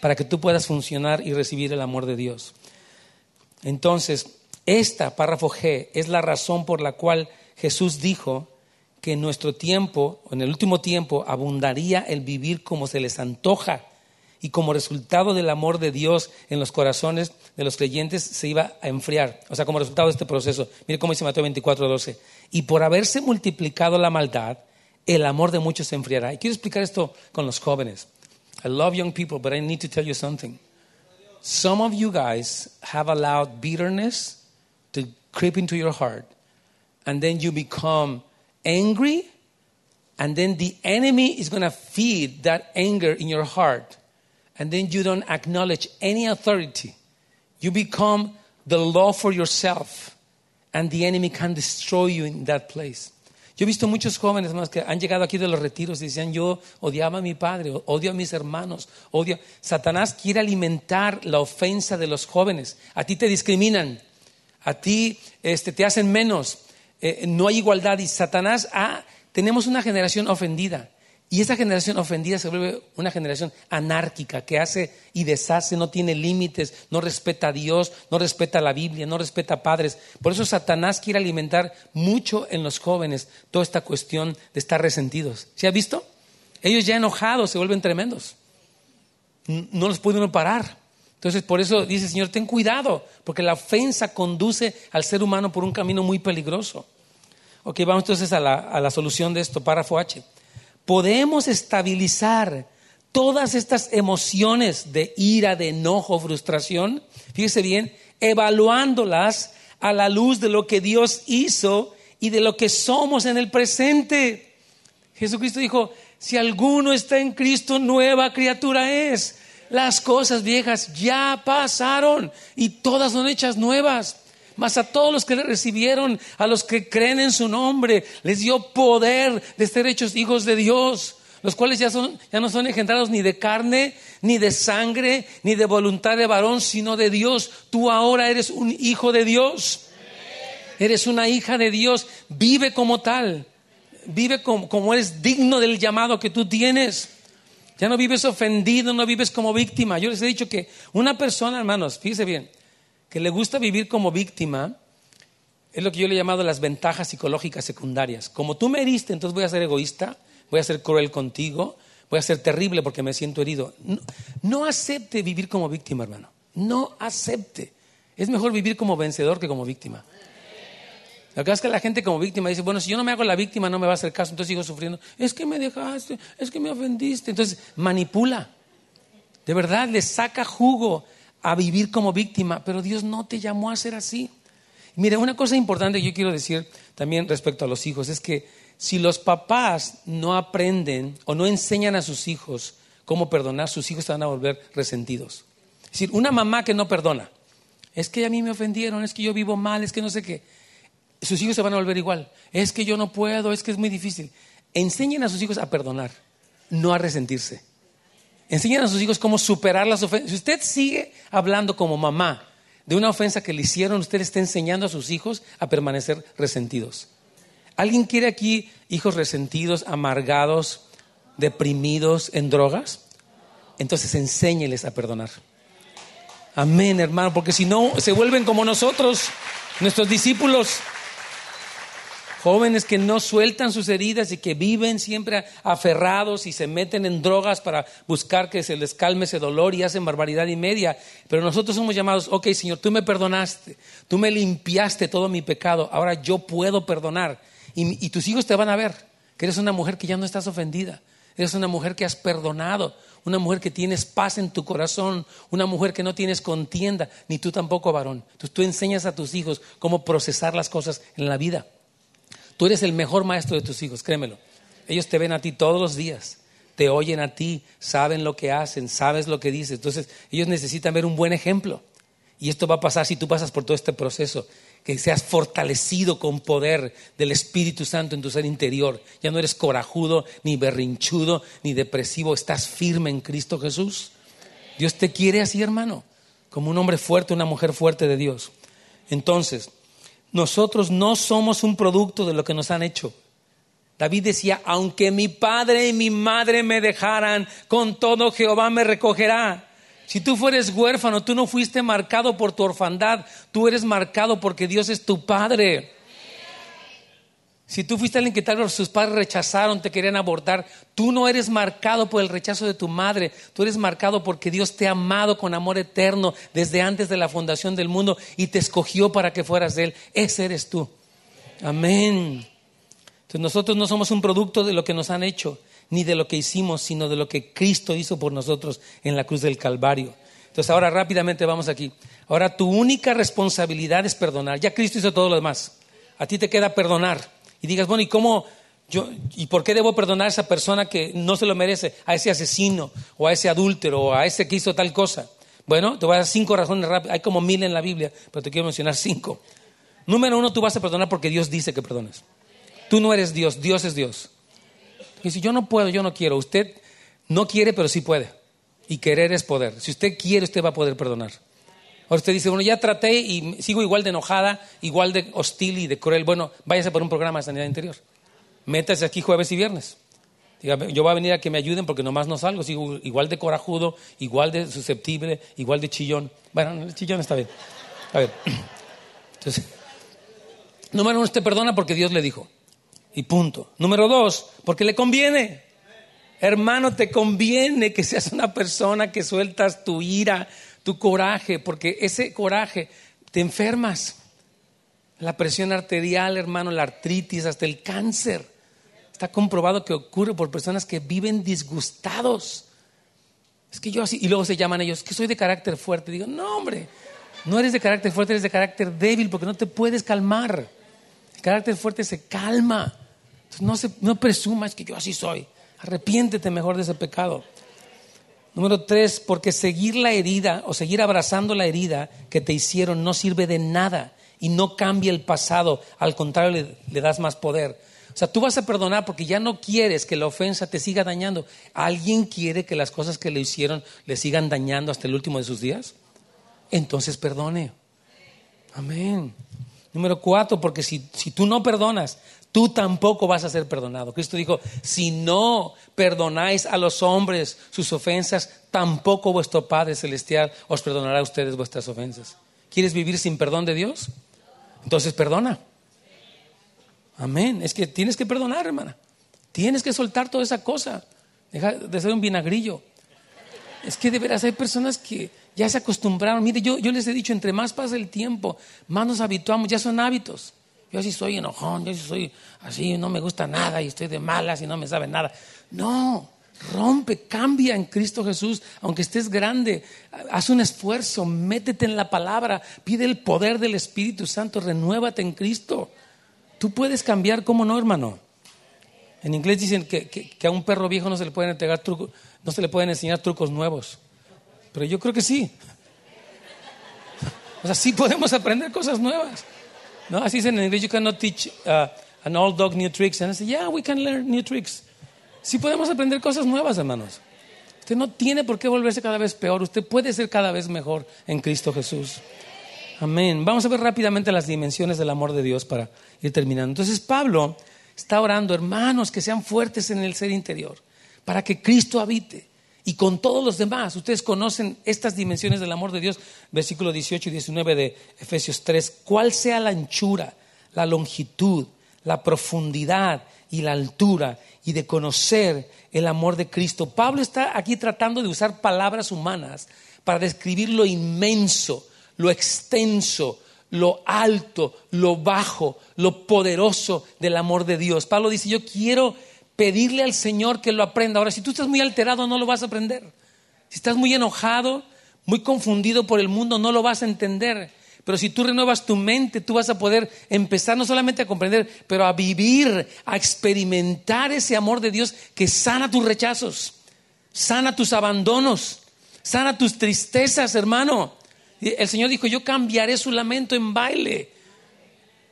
Para que tú puedas funcionar y recibir el amor de Dios. Entonces, esta, párrafo G, es la razón por la cual Jesús dijo que en nuestro tiempo, en el último tiempo, abundaría el vivir como se les antoja y como resultado del amor de Dios en los corazones de los creyentes se iba a enfriar. O sea, como resultado de este proceso. Mire cómo dice Mateo 24, 12. Y por haberse multiplicado la maldad, el amor de muchos se enfriará. Y quiero explicar esto con los jóvenes. I love young people, but I need to tell you something. Some of you guys have allowed bitterness to creep into your heart, and then you become angry, and then the enemy is going to feed that anger in your heart, and then you don't acknowledge any authority. You become the law for yourself, and the enemy can destroy you in that place. Yo he visto muchos jóvenes más que han llegado aquí de los retiros y decían, yo odiaba a mi padre, odio a mis hermanos, odio. Satanás quiere alimentar la ofensa de los jóvenes. A ti te discriminan, a ti este, te hacen menos, eh, no hay igualdad y Satanás, ah, tenemos una generación ofendida. Y esa generación ofendida se vuelve una generación anárquica que hace y deshace, no tiene límites, no respeta a Dios, no respeta la Biblia, no respeta a padres. Por eso Satanás quiere alimentar mucho en los jóvenes toda esta cuestión de estar resentidos. ¿Se ha visto? Ellos ya enojados se vuelven tremendos. No los puede uno parar. Entonces, por eso dice el Señor, ten cuidado, porque la ofensa conduce al ser humano por un camino muy peligroso. Ok, vamos entonces a la, a la solución de esto, párrafo H podemos estabilizar todas estas emociones de ira, de enojo, frustración, fíjese bien, evaluándolas a la luz de lo que Dios hizo y de lo que somos en el presente. Jesucristo dijo, si alguno está en Cristo, nueva criatura es. Las cosas viejas ya pasaron y todas son hechas nuevas. Mas a todos los que le recibieron, a los que creen en su nombre, les dio poder de ser hechos hijos de Dios, los cuales ya, son, ya no son engendrados ni de carne, ni de sangre, ni de voluntad de varón, sino de Dios. Tú ahora eres un hijo de Dios. Eres una hija de Dios. Vive como tal. Vive como, como eres digno del llamado que tú tienes. Ya no vives ofendido, no vives como víctima. Yo les he dicho que una persona, hermanos, fíjese bien, que le gusta vivir como víctima, es lo que yo le he llamado las ventajas psicológicas secundarias. Como tú me heriste, entonces voy a ser egoísta, voy a ser cruel contigo, voy a ser terrible porque me siento herido. No, acepte vivir como víctima, hermano. No acepte. Es mejor vivir como vencedor que como víctima. Lo que pasa es que la gente como víctima dice, bueno, si yo no me hago la víctima no me va a hacer caso, entonces sigo sufriendo. Es que me dejaste, es que me ofendiste. Entonces manipula. De verdad, le saca jugo a vivir como víctima, pero Dios no te llamó a ser así. Mire, una cosa importante que yo quiero decir también respecto a los hijos es que si los papás no aprenden o no enseñan a sus hijos cómo perdonar, sus hijos se van a volver resentidos. Es decir, una mamá que no perdona, es que a mí me ofendieron, es que yo vivo mal, es que no sé qué, sus hijos se van a volver igual, es que yo no puedo, es que es muy difícil. Enseñen a sus hijos a perdonar, no a resentirse. Enseñan a sus hijos cómo superar las ofensas. Si usted sigue hablando como mamá de una ofensa que le hicieron, usted está enseñando a sus hijos a permanecer resentidos. ¿Alguien quiere aquí hijos resentidos, amargados, deprimidos en drogas? Entonces enséñeles a perdonar. Amén, hermano, porque si no, se vuelven como nosotros, nuestros discípulos. Jóvenes que no sueltan sus heridas y que viven siempre aferrados y se meten en drogas para buscar que se les calme ese dolor y hacen barbaridad y media. Pero nosotros somos llamados, ok Señor, tú me perdonaste, tú me limpiaste todo mi pecado, ahora yo puedo perdonar. Y, tus hijos te van a ver que eres una mujer que ya no estás ofendida, eres una mujer que has perdonado, una mujer que tienes paz en tu corazón, una mujer que no tienes contienda, ni tú tampoco varón. Entonces tú enseñas a tus hijos cómo procesar las cosas en la vida. Tú eres el mejor maestro de tus hijos, créemelo. Ellos te ven a ti todos los días, te oyen a ti, saben lo que hacen, sabes lo que dices. Entonces, ellos necesitan ver un buen ejemplo. Y esto va a pasar si tú pasas por todo este proceso, que seas fortalecido con poder del Espíritu Santo en tu ser interior. Ya no eres corajudo, ni berrinchudo, ni depresivo, estás firme en Cristo Jesús. Dios te quiere así, hermano, como un hombre fuerte, una mujer fuerte de Dios. Entonces, nosotros no somos un producto de lo que nos han hecho. David decía, aunque mi padre y mi madre me dejaran, con todo Jehová me recogerá. Si tú fueres huérfano, tú no fuiste marcado por tu orfandad, tú eres marcado porque Dios es tu padre. Si tú fuiste alguien que tal vez sus padres rechazaron, te querían abortar, tú no eres marcado por el rechazo de tu madre, tú eres marcado porque Dios te ha amado con amor eterno desde antes de la fundación del mundo y te escogió para que fueras de Él. Ese eres tú. Amén. Entonces nosotros no somos un producto de lo que nos han hecho, ni de lo que hicimos, sino de lo que Cristo hizo por nosotros en la cruz del Calvario. Entonces ahora rápidamente vamos aquí. Ahora tu única responsabilidad es perdonar. Ya Cristo hizo todo lo demás. A ti te queda perdonar y digas, bueno, ¿y cómo yo, y por qué debo perdonar a esa persona que no se lo merece, a ese asesino, o a ese adúltero, o a ese que hizo tal cosa? Bueno, te voy a dar cinco razones rápidas. Hay como mil en la Biblia, pero te quiero mencionar cinco. Número uno, tú vas a perdonar porque Dios dice que perdones. Tú no eres Dios, Dios es Dios. Y si yo no puedo, yo no quiero. Usted no quiere, pero sí puede. Y querer es poder. Si usted quiere, usted va a poder perdonar. Ahora usted dice, bueno, ya traté y sigo igual de enojada, igual de hostil y de cruel. Bueno, váyase por un programa de sanidad interior. Métase aquí jueves y viernes. yo voy a venir a que me ayuden porque nomás no salgo. Sigo igual de corajudo, igual de susceptible, igual de chillón. Bueno, el chillón está bien. A ver. Entonces, número uno, usted perdona porque Dios le dijo. Y punto. Número dos, porque le conviene. Hermano, te conviene que seas una persona que sueltas tu ira, tu coraje, porque ese coraje te enfermas. La presión arterial, hermano, la artritis, hasta el cáncer. Está comprobado que ocurre por personas que viven disgustados. Es que yo así, y luego se llaman ellos, que soy de carácter fuerte. Digo, no, hombre, no eres de carácter fuerte, eres de carácter débil porque no te puedes calmar. El carácter fuerte se calma. Entonces no, se, no presumas que yo así soy. Arrepiéntete mejor de ese pecado. Número tres, porque seguir la herida o seguir abrazando la herida que te hicieron no sirve de nada y no cambia el pasado, al contrario le, das más poder. O sea, tú vas a perdonar porque ya no quieres que la ofensa te siga dañando. ¿Alguien quiere que las cosas que le hicieron le sigan dañando hasta el último de sus días? Entonces perdone. Amén. Número cuatro, porque si, si tú no perdonas, tú tampoco vas a ser perdonado. Cristo dijo, si no perdonáis a los hombres sus ofensas, tampoco vuestro Padre Celestial os perdonará a ustedes vuestras ofensas. ¿Quieres vivir sin perdón de Dios? Entonces perdona. Amén. Es que tienes que perdonar, hermana. Tienes que soltar toda esa cosa. Deja de ser un vinagrillo. Es que de veras hay personas que ya se acostumbraron. Mire, yo, yo les he dicho, entre más pasa el tiempo, más nos habituamos, ya son hábitos. Yo así soy enojón, yo así soy así, no me gusta nada y estoy de malas y no me sabe nada. No, rompe, cambia en Cristo Jesús, aunque estés grande, haz un esfuerzo, métete en la palabra, pide el poder del Espíritu Santo, renuévate en Cristo. Tú puedes cambiar, ¿cómo no, hermano? En inglés dicen que, que, a un perro viejo no se le pueden entregar trucos, no se le pueden enseñar trucos nuevos. Pero yo creo que sí. O sea, sí podemos aprender cosas nuevas. No, así dicen en inglés, you cannot teach uh, an old dog new tricks. And I say, yeah, we can learn new tricks. Sí podemos aprender cosas nuevas, hermanos. Usted no tiene por qué volverse cada vez peor. Usted puede ser cada vez mejor en Cristo Jesús. Amén. Vamos a ver rápidamente las dimensiones del amor de Dios para ir terminando. Entonces Pablo está orando, hermanos, que sean fuertes en el ser interior, para que Cristo habite. Y con todos los demás, ustedes conocen estas dimensiones del amor de Dios, versículo 18 y 19 de Efesios 3, cuál sea la anchura, la longitud, la profundidad y la altura y de conocer el amor de Cristo. Pablo está aquí tratando de usar palabras humanas para describir lo inmenso, lo extenso, lo alto, lo bajo, lo poderoso del amor de Dios. Pablo dice, yo quiero pedirle al Señor que lo aprenda. Ahora, si tú estás muy alterado, no lo vas a aprender. Si estás muy enojado, muy confundido por el mundo, no lo vas a entender. Pero si tú renuevas tu mente, tú vas a poder empezar no solamente a comprender, pero a vivir, a experimentar ese amor de Dios que sana tus rechazos, sana tus abandonos, sana tus tristezas, hermano. El Señor dijo, yo cambiaré su lamento en baile.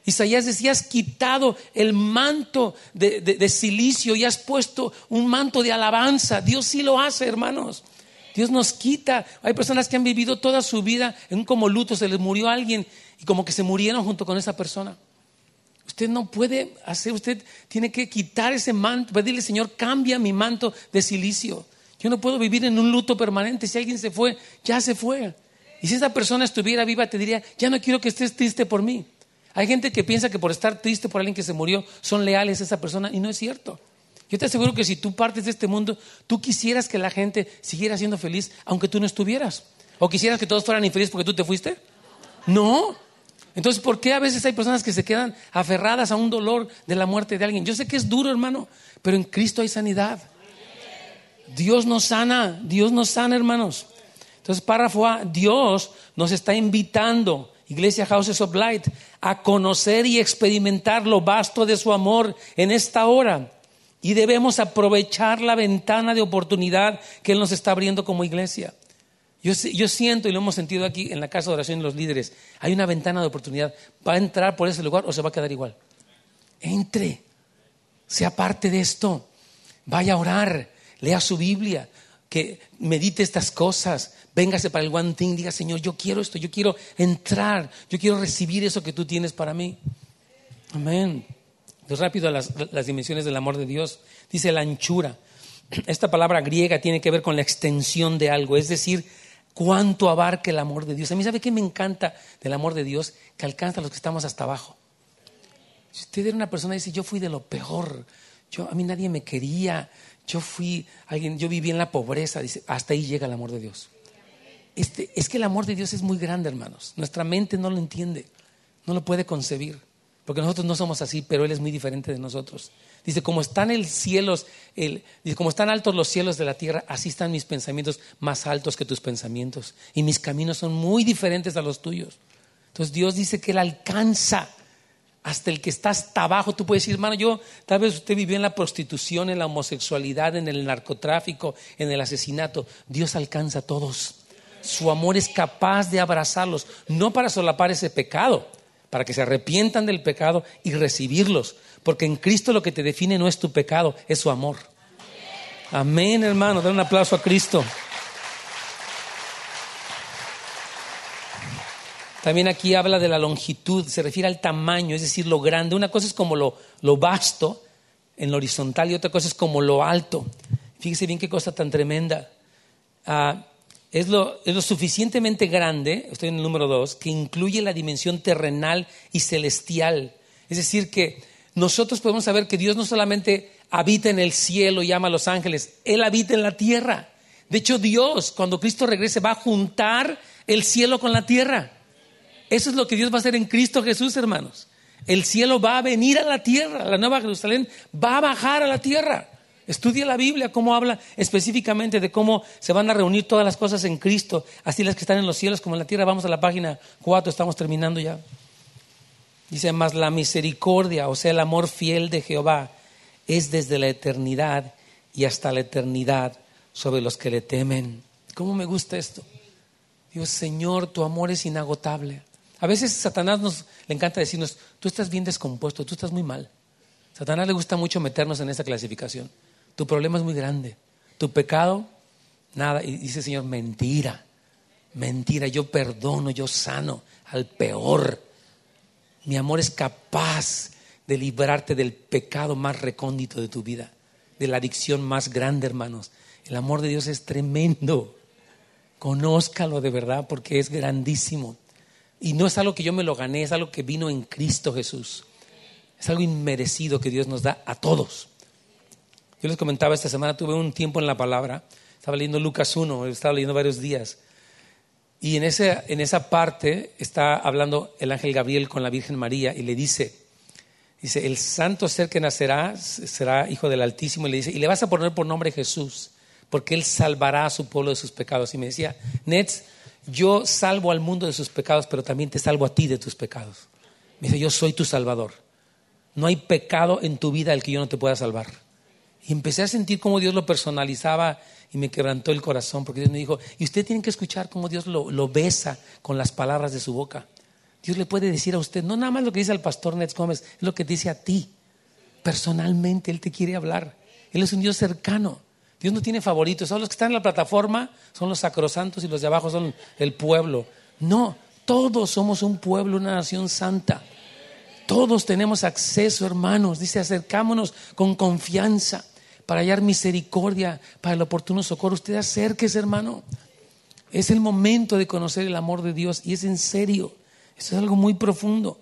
Isaías decía, has quitado el manto de, silicio y has puesto un manto de alabanza. Dios sí lo hace, hermanos. Dios nos quita. Hay personas que han vivido toda su vida en un como luto, se les murió alguien y como que se murieron junto con esa persona. Usted no puede hacer, usted tiene que quitar ese manto, pedirle, Señor, cambia mi manto de silicio. Yo no puedo vivir en un luto permanente. Si alguien se fue, ya se fue. Y si esa persona estuviera viva, te diría, ya no quiero que estés triste por mí. Hay gente que piensa que por estar triste por alguien que se murió son leales a esa persona y no es cierto. Yo te aseguro que si tú partes de este mundo, tú quisieras que la gente siguiera siendo feliz aunque tú no estuvieras. ¿O quisieras que todos fueran infelices porque tú te fuiste? No. Entonces, ¿por qué a veces hay personas que se quedan aferradas a un dolor de la muerte de alguien? Yo sé que es duro, hermano, pero en Cristo hay sanidad. Dios nos sana, Dios nos sana, hermanos. Entonces, párrafo A, Dios nos está invitando Iglesia Houses of Light, a conocer y experimentar lo vasto de su amor en esta hora. Y debemos aprovechar la ventana de oportunidad que Él nos está abriendo como iglesia. Yo, yo, siento, y lo hemos sentido aquí en la casa de oración de los líderes, hay una ventana de oportunidad. ¿Va a entrar por ese lugar o se va a quedar igual? Entre. sea parte de esto. Vaya a orar, lea su Biblia, que medite estas cosas. Véngase para el One Thing, diga, Señor, yo quiero esto, yo quiero entrar, yo quiero recibir eso que tú tienes para mí. Amén. rápido las, las dimensiones del amor de Dios. Dice la anchura. Esta palabra griega tiene que ver con la extensión de algo, es decir, cuánto abarca el amor de Dios. A mí, ¿sabe qué me encanta del amor de Dios? Que alcanza a los que estamos hasta abajo. Si usted era una persona y dice, yo fui de lo peor, yo, a mí nadie me quería, yo fui alguien, yo viví en la pobreza, dice, hasta ahí llega el amor de Dios. Este, es que el amor de Dios es muy grande, hermanos. Nuestra mente no lo entiende, no lo puede concebir, porque nosotros no somos así, pero Él es muy diferente de nosotros. Dice, como están el cielos, el, dice, como están altos los cielos de la tierra, así están mis pensamientos más altos que tus pensamientos. Y mis caminos son muy diferentes a los tuyos. Entonces Dios dice que Él alcanza hasta el que está hasta abajo. Tú puedes decir, hermano, yo tal vez usted vivió en la prostitución, en la homosexualidad, en el narcotráfico, en el asesinato. Dios alcanza a todos. Su amor es capaz de abrazarlos, no para solapar ese pecado, para que se arrepientan del pecado y recibirlos. Porque en Cristo lo que te define no es tu pecado, es su amor. Amén, hermano. Den un aplauso a Cristo. También aquí habla de la longitud, se refiere al tamaño, es decir, lo grande. Una cosa es como lo, vasto en lo horizontal y otra cosa es como lo alto. Fíjese bien qué cosa tan tremenda. Ah, es, lo, es, lo, suficientemente grande, estoy en el número dos, que incluye la dimensión terrenal y celestial. Es decir, que nosotros podemos saber que Dios no solamente habita en el cielo y ama a los ángeles, Él habita en la tierra. De hecho, Dios, cuando Cristo regrese, va a juntar el cielo con la tierra. Eso es lo que Dios va a hacer en Cristo Jesús, hermanos. El cielo va a venir a la tierra, la nueva Jerusalén va a bajar a la tierra. Estudia la Biblia, cómo habla específicamente de cómo se van a reunir todas las cosas en Cristo, así las que están en los cielos como en la tierra. Vamos a la página 4, estamos terminando ya. Dice, más la misericordia, o sea, el amor fiel de Jehová, es desde la eternidad y hasta la eternidad sobre los que le temen. ¿Cómo me gusta esto? Dios, Señor, tu amor es inagotable. A veces Satanás nos le encanta decirnos, tú estás bien descompuesto, tú estás muy mal. Satanás le gusta mucho meternos en esa clasificación. Tu problema es muy grande. Tu pecado, nada. Y dice Señor, mentira, mentira. Yo perdono, yo sano al peor. Mi amor es capaz de librarte del pecado más recóndito de tu vida, de la adicción más grande, hermanos. El amor de Dios es tremendo. Conózcalo de verdad porque es grandísimo. Y no es algo que yo me lo gané, es algo que vino en Cristo Jesús. Es algo inmerecido que Dios nos da a todos. Yo les comentaba esta semana, tuve un tiempo en la palabra, estaba leyendo Lucas 1, estaba leyendo varios días. Y en, ese, en esa parte está hablando el ángel Gabriel con la Virgen María y le dice, dice, el santo ser que nacerá será hijo del Altísimo y le dice, y le vas a poner por nombre Jesús, porque él salvará a su pueblo de sus pecados. Y me decía, Nets, yo salvo al mundo de sus pecados, pero también te salvo a ti de tus pecados. Me dice, yo soy tu salvador. No hay pecado en tu vida al que yo no te pueda salvar. Y empecé a sentir cómo Dios lo personalizaba y me quebrantó el corazón, porque Dios me dijo, y usted tiene que escuchar cómo Dios lo, lo besa con las palabras de su boca. Dios le puede decir a usted, no nada más lo que dice al pastor Nets Gómez, es lo que dice a ti. Personalmente, Él te quiere hablar. Él es un Dios cercano. Dios no tiene favoritos. Son los que están en la plataforma, son los sacrosantos y los de abajo son el pueblo. No, todos somos un pueblo, una nación santa. Todos tenemos acceso, hermanos. Dice, acercámonos con confianza para hallar misericordia, para el oportuno socorro. Usted acérquese, hermano. Es el momento de conocer el amor de Dios y es en serio. Eso es algo muy profundo.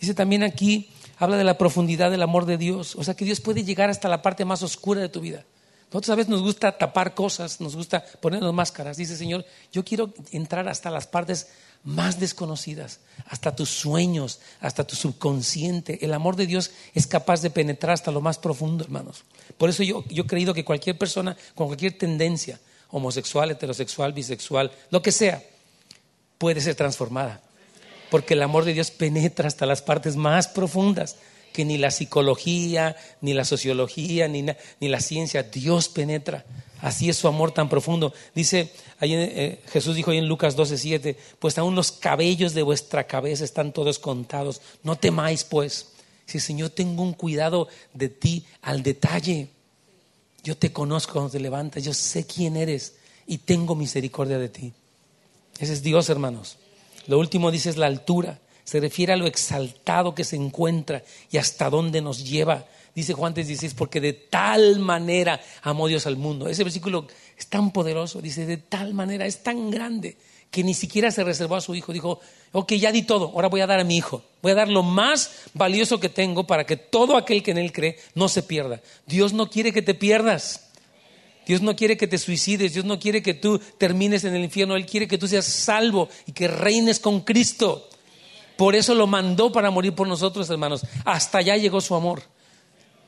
Dice también aquí, habla de la profundidad del amor de Dios. O sea, que Dios puede llegar hasta la parte más oscura de tu vida. Nosotros a veces nos gusta tapar cosas, nos gusta ponernos máscaras. Dice Señor, yo quiero entrar hasta las partes más desconocidas, hasta tus sueños, hasta tu subconsciente. El amor de Dios es capaz de penetrar hasta lo más profundo, hermanos. Por eso yo, yo he creído que cualquier persona con cualquier tendencia, homosexual, heterosexual, bisexual, lo que sea, puede ser transformada. Porque el amor de Dios penetra hasta las partes más profundas que ni la psicología, ni la sociología, ni, ni la ciencia, Dios penetra. Así es su amor tan profundo. Dice, eh, Jesús dijo ahí en Lucas 12, 7, pues aún los cabellos de vuestra cabeza están todos contados. No temáis pues, Dice, Señor, tengo un cuidado de ti al detalle. Yo te conozco cuando te levantas, yo sé quién eres y tengo misericordia de ti. Ese es Dios, hermanos. Lo último dice es la altura. Se refiere a lo exaltado que se encuentra y hasta dónde nos lleva. Dice Juan 3:16, porque de tal manera amó Dios al mundo. Ese versículo es tan poderoso. Dice, de tal manera, es tan grande que ni siquiera se reservó a su hijo. Dijo, ok, ya di todo, ahora voy a dar a mi hijo. Voy a dar lo más valioso que tengo para que todo aquel que en él cree no se pierda. Dios no quiere que te pierdas. Dios no quiere que te suicides, Dios no quiere que tú termines en el infierno, Él quiere que tú seas salvo y que reines con Cristo. Por eso lo mandó para morir por nosotros, hermanos. Hasta allá llegó su amor.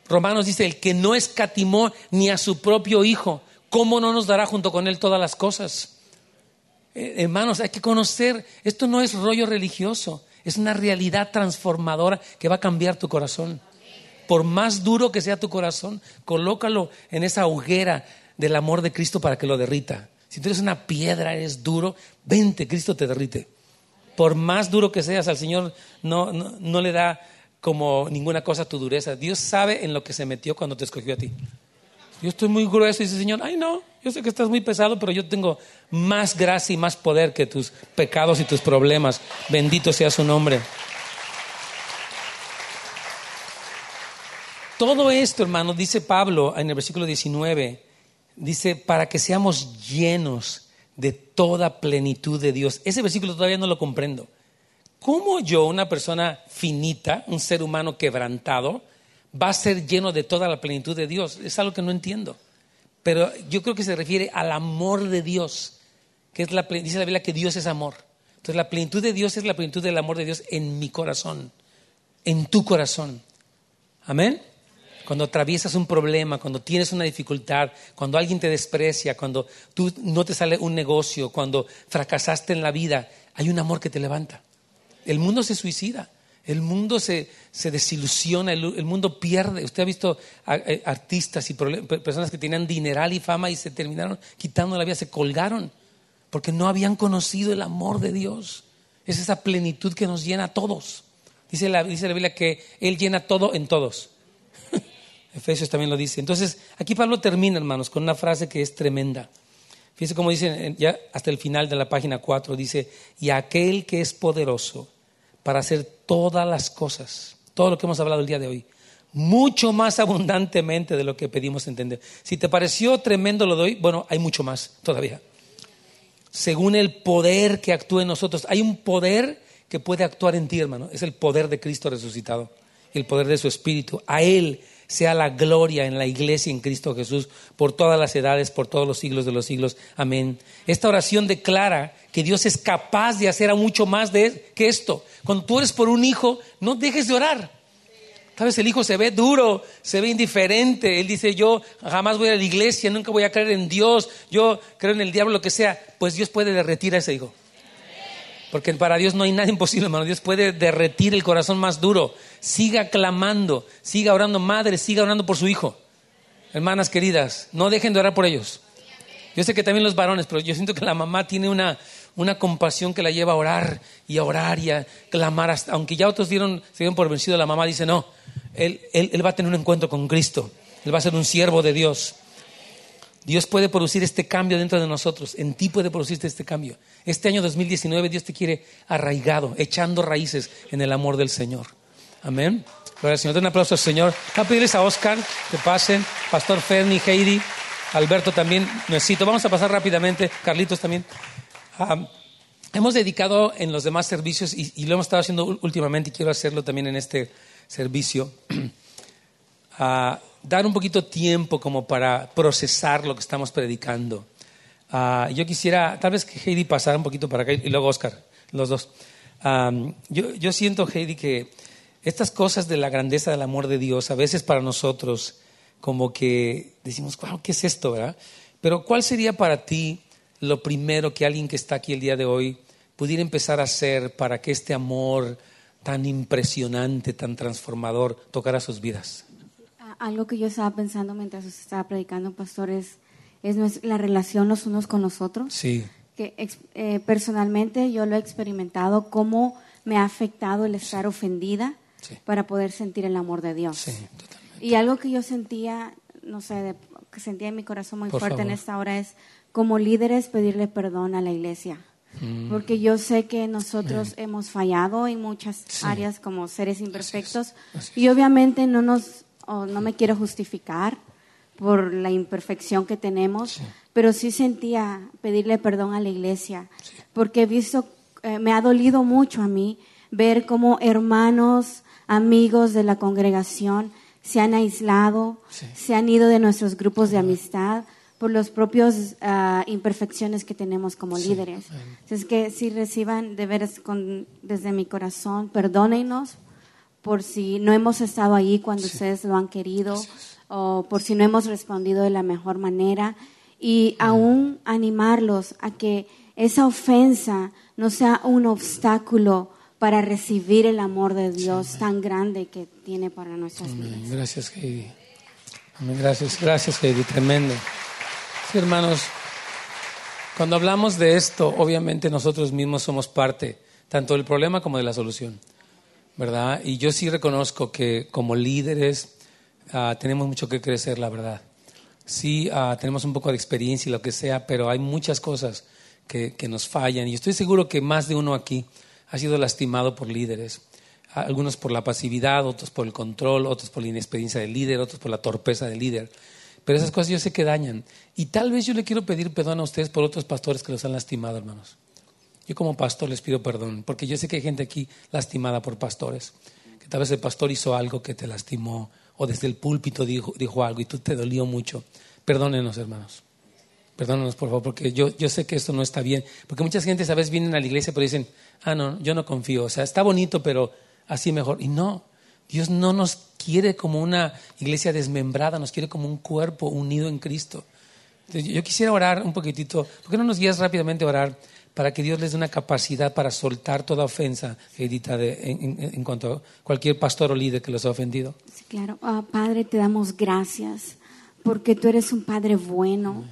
Romanos dice, el que no escatimó ni a su propio Hijo, ¿cómo no nos dará junto con Él todas las cosas? Eh, hermanos, hay que conocer, esto no es rollo religioso, es una realidad transformadora que va a cambiar tu corazón. Por más duro que sea tu corazón, colócalo en esa hoguera del amor de Cristo para que lo derrita. Si tú eres una piedra, eres duro, vente, Cristo te derrite. Por más duro que seas, al Señor no, no, le da como ninguna cosa tu dureza. Dios sabe en lo que se metió cuando te escogió a ti. Yo estoy muy grueso y dice, Señor, ay no, yo sé que estás muy pesado, pero yo tengo más gracia y más poder que tus pecados y tus problemas. Bendito sea su nombre. Todo esto, hermano, dice Pablo en el versículo 19, dice, para que seamos llenos de toda plenitud de Dios. Ese versículo todavía no lo comprendo. ¿Cómo yo, una persona finita, un ser humano quebrantado, va a ser lleno de toda la plenitud de Dios? Es algo que no entiendo. Pero yo creo que se refiere al amor de Dios, que es la dice la Biblia que Dios es amor. Entonces la plenitud de Dios es la plenitud del amor de Dios en mi corazón, en tu corazón. Amén cuando atraviesas un problema, cuando tienes una dificultad, cuando alguien te desprecia, cuando tú no te sale un negocio, cuando fracasaste en la vida, hay un amor que te levanta. El mundo se suicida, el mundo se, desilusiona, el, mundo pierde. Usted ha visto eh, artistas y personas que tenían dineral y fama y se terminaron quitando la vida, se colgaron, porque no habían conocido el amor de Dios. Es esa plenitud que nos llena a todos. Dice la Biblia que Él llena todo en todos. Efesios también lo dice. Entonces, aquí Pablo termina, hermanos, con una frase que es tremenda. Fíjense cómo dice ya hasta el final de la página 4, dice, y aquel que es poderoso para hacer todas las cosas, todo lo que hemos hablado el día de hoy, mucho más abundantemente de lo que pedimos entender. Si te pareció tremendo lo de hoy, bueno, hay mucho más todavía. Según el poder que actúa en nosotros, hay un poder que puede actuar en ti, hermano. Es el poder de Cristo resucitado, el poder de su Espíritu. A Él sea la gloria en la iglesia en Cristo Jesús por todas las edades, por todos los siglos de los siglos. Amén. Esta oración declara que Dios es capaz de hacer a mucho más de, que esto. Cuando tú eres por un hijo, no dejes de orar. Sabes, el hijo se ve duro, se ve indiferente. Él dice, yo jamás voy a la iglesia, nunca voy a creer en Dios, yo creo en el diablo, lo que sea. Pues Dios puede derretir a ese hijo. Porque para Dios no hay nada imposible, hermano. Dios puede derretir el corazón más duro. Siga clamando, siga orando, madre, siga orando por su hijo. Hermanas queridas, no dejen de orar por ellos. Yo sé que también los varones, pero yo siento que la mamá tiene una, una compasión que la lleva a orar y a orar y a clamar. Hasta, aunque ya otros dieron, se dieron por vencido, la mamá dice, no, él, él va a tener un encuentro con Cristo. Él va a ser un siervo de Dios. Dios puede producir este cambio dentro de nosotros. En ti puede producirte este cambio. Este año 2019 Dios te quiere arraigado, echando raíces en el amor del Señor. Amén. Gloria Señor. Den un aplauso al Señor. Voy a pedirles a Oscar que pasen. Pastor Ferni, Heidi, Alberto también necesito. Vamos a pasar rápidamente. Carlitos también. Ah, hemos dedicado en los demás servicios y, lo hemos estado haciendo últimamente y quiero hacerlo también en este servicio. a dar un poquito tiempo como para procesar lo que estamos predicando. Ah, yo quisiera, tal vez que Heidi pasara un poquito para acá y luego Oscar, los dos. yo, yo siento, Heidi, que estas cosas de la grandeza del amor de Dios, a veces para nosotros, como que decimos, wow, ¿qué es esto, verdad? Pero ¿cuál sería para ti lo primero que alguien que está aquí el día de hoy pudiera empezar a hacer para que este amor tan impresionante, tan transformador, tocara sus vidas? Algo que yo estaba pensando mientras usted estaba predicando, pastor, es, es la relación los unos con los otros. Sí. Que eh, personalmente yo lo he experimentado, cómo me ha afectado el estar ofendida, Sí. para poder sentir el amor de Dios. Sí, totalmente. Y algo que yo sentía, no sé, de- que sentía en mi corazón muy Por fuerte en esta hora es como líderes pedirle perdón a la iglesia. Mm. Porque yo sé que nosotros hemos fallado en muchas áreas como seres imperfectos Así y obviamente no nos o no me quiero justificar por la imperfección que tenemos, Sí. pero sí sentía pedirle perdón a la iglesia porque he visto eh, me ha dolido mucho a mí ver cómo hermanos, amigos de la congregación se han aislado, Sí. se han ido de nuestros grupos de amistad por las propias ah, imperfecciones que tenemos como líderes. Es que si reciban de veras con- desde mi corazón, perdónenos por si no hemos estado ahí cuando ustedes lo han querido o por si no hemos respondido de la mejor manera y aún animarlos a que esa ofensa no sea un obstáculo para recibir el amor de Dios tan grande que tiene para nuestras vidas. Amén. Gracias, Heidi. Amén. Gracias, gracias, Heidi. Tremendo. Sí, hermanos, cuando hablamos de esto, obviamente nosotros mismos somos parte tanto del problema como de la solución, ¿verdad? Y yo sí reconozco que como líderes ah, tenemos mucho que crecer, la verdad. Sí, ah, tenemos un poco de experiencia y lo que sea, pero hay muchas cosas que, que nos fallan. Y estoy seguro que más de uno aquí ha sido lastimado por líderes. Algunos por la pasividad, otros por el control, otros por la inexperiencia del líder, otros por la torpeza del líder. Pero esas cosas yo sé que dañan. Y tal vez yo le quiero pedir perdón a ustedes por otros pastores que los han lastimado, hermanos. Yo como pastor les pido perdón, porque yo sé que hay gente aquí lastimada por pastores. Que tal vez el pastor hizo algo que te lastimó, o desde el púlpito dijo, algo y tú te dolió mucho. Perdónenos, hermanos. Perdónenos, por favor, porque yo, sé que esto no está bien. Porque muchas gente, ¿sabes? Vienen a la iglesia pero dicen, ah, no, yo no confío. O sea, está bonito, pero así mejor. Y no, Dios no nos quiere como una iglesia desmembrada, nos quiere como un cuerpo unido en Cristo. Yo quisiera orar un poquitito. ¿Por qué no nos guías rápidamente a orar para que Dios les dé una capacidad para soltar toda ofensa, Edita, de, en, en- cuanto a cualquier pastor o líder que los ha ofendido? Sí, claro. Ah, Padre, te damos gracias porque tú eres un Padre bueno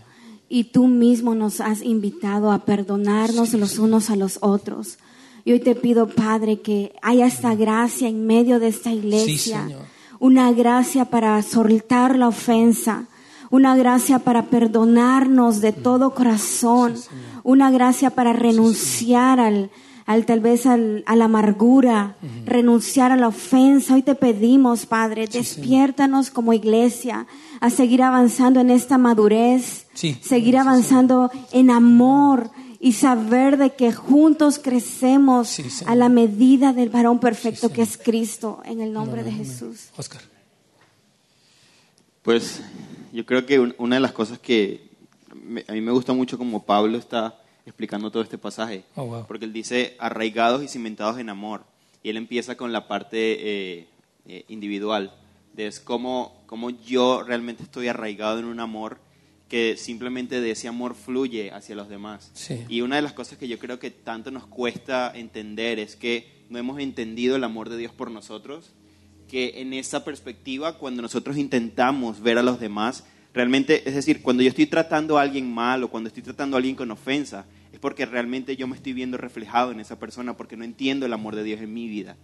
y tú mismo nos has invitado a perdonarnos los unos a los otros. Y hoy te pido, Padre, que haya esta gracia en medio de esta iglesia, una gracia para soltar la ofensa, una gracia para perdonarnos de todo corazón, una gracia para renunciar al, al tal vez al- a la amargura, renunciar a la ofensa. Hoy te pedimos, Padre, despiértanos como iglesia a seguir avanzando en esta madurez, Sí. seguir avanzando en amor y saber de que juntos crecemos a la medida del varón perfecto que es Cristo, en el nombre de Jesús. Oscar. Pues yo creo que un- una de las cosas que me- a mí me gusta mucho como Pablo está explicando todo este pasaje, Oh, wow. porque él dice arraigados y cimentados en amor, y él empieza con la parte eh, eh, individual, de es cómo, cómo yo realmente estoy arraigado en un amor que simplemente de ese amor fluye hacia los demás. Sí. Y una de las cosas que yo creo que tanto nos cuesta entender es que no hemos entendido el amor de Dios por nosotros, que en esa perspectiva, cuando nosotros intentamos ver a los demás, realmente, es decir, cuando yo estoy tratando a alguien mal o cuando estoy tratando a alguien con ofensa, es porque realmente yo me estoy viendo reflejado en esa persona porque no entiendo el amor de Dios en mi vida.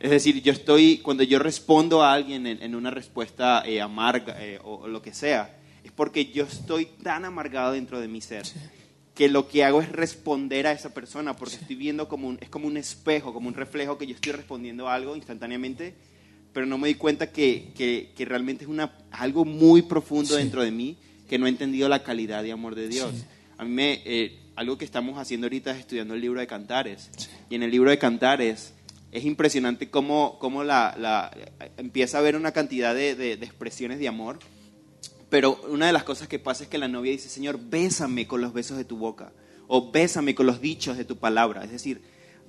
Es decir, yo estoy, cuando yo respondo a alguien en, una respuesta eh, amarga eh, o, o lo que sea, es porque yo estoy tan amargado dentro de mi ser que lo que hago es responder a esa persona porque estoy viendo como un, es como un espejo, como un reflejo que yo estoy respondiendo a algo instantáneamente, pero no me di cuenta que, que- que realmente es una, algo muy profundo Sí. dentro de mí que no he entendido la calidad de amor de Dios. Sí. A mí me, eh, algo que estamos haciendo ahorita es estudiando el libro de Cantares. Y en el libro de Cantares es impresionante cómo, cómo la, la- empieza a haber una cantidad de, de- de expresiones de amor. Pero una de las cosas que pasa es que la novia dice, Señor, bésame con los besos de tu boca. O bésame con los dichos de tu palabra. Es decir,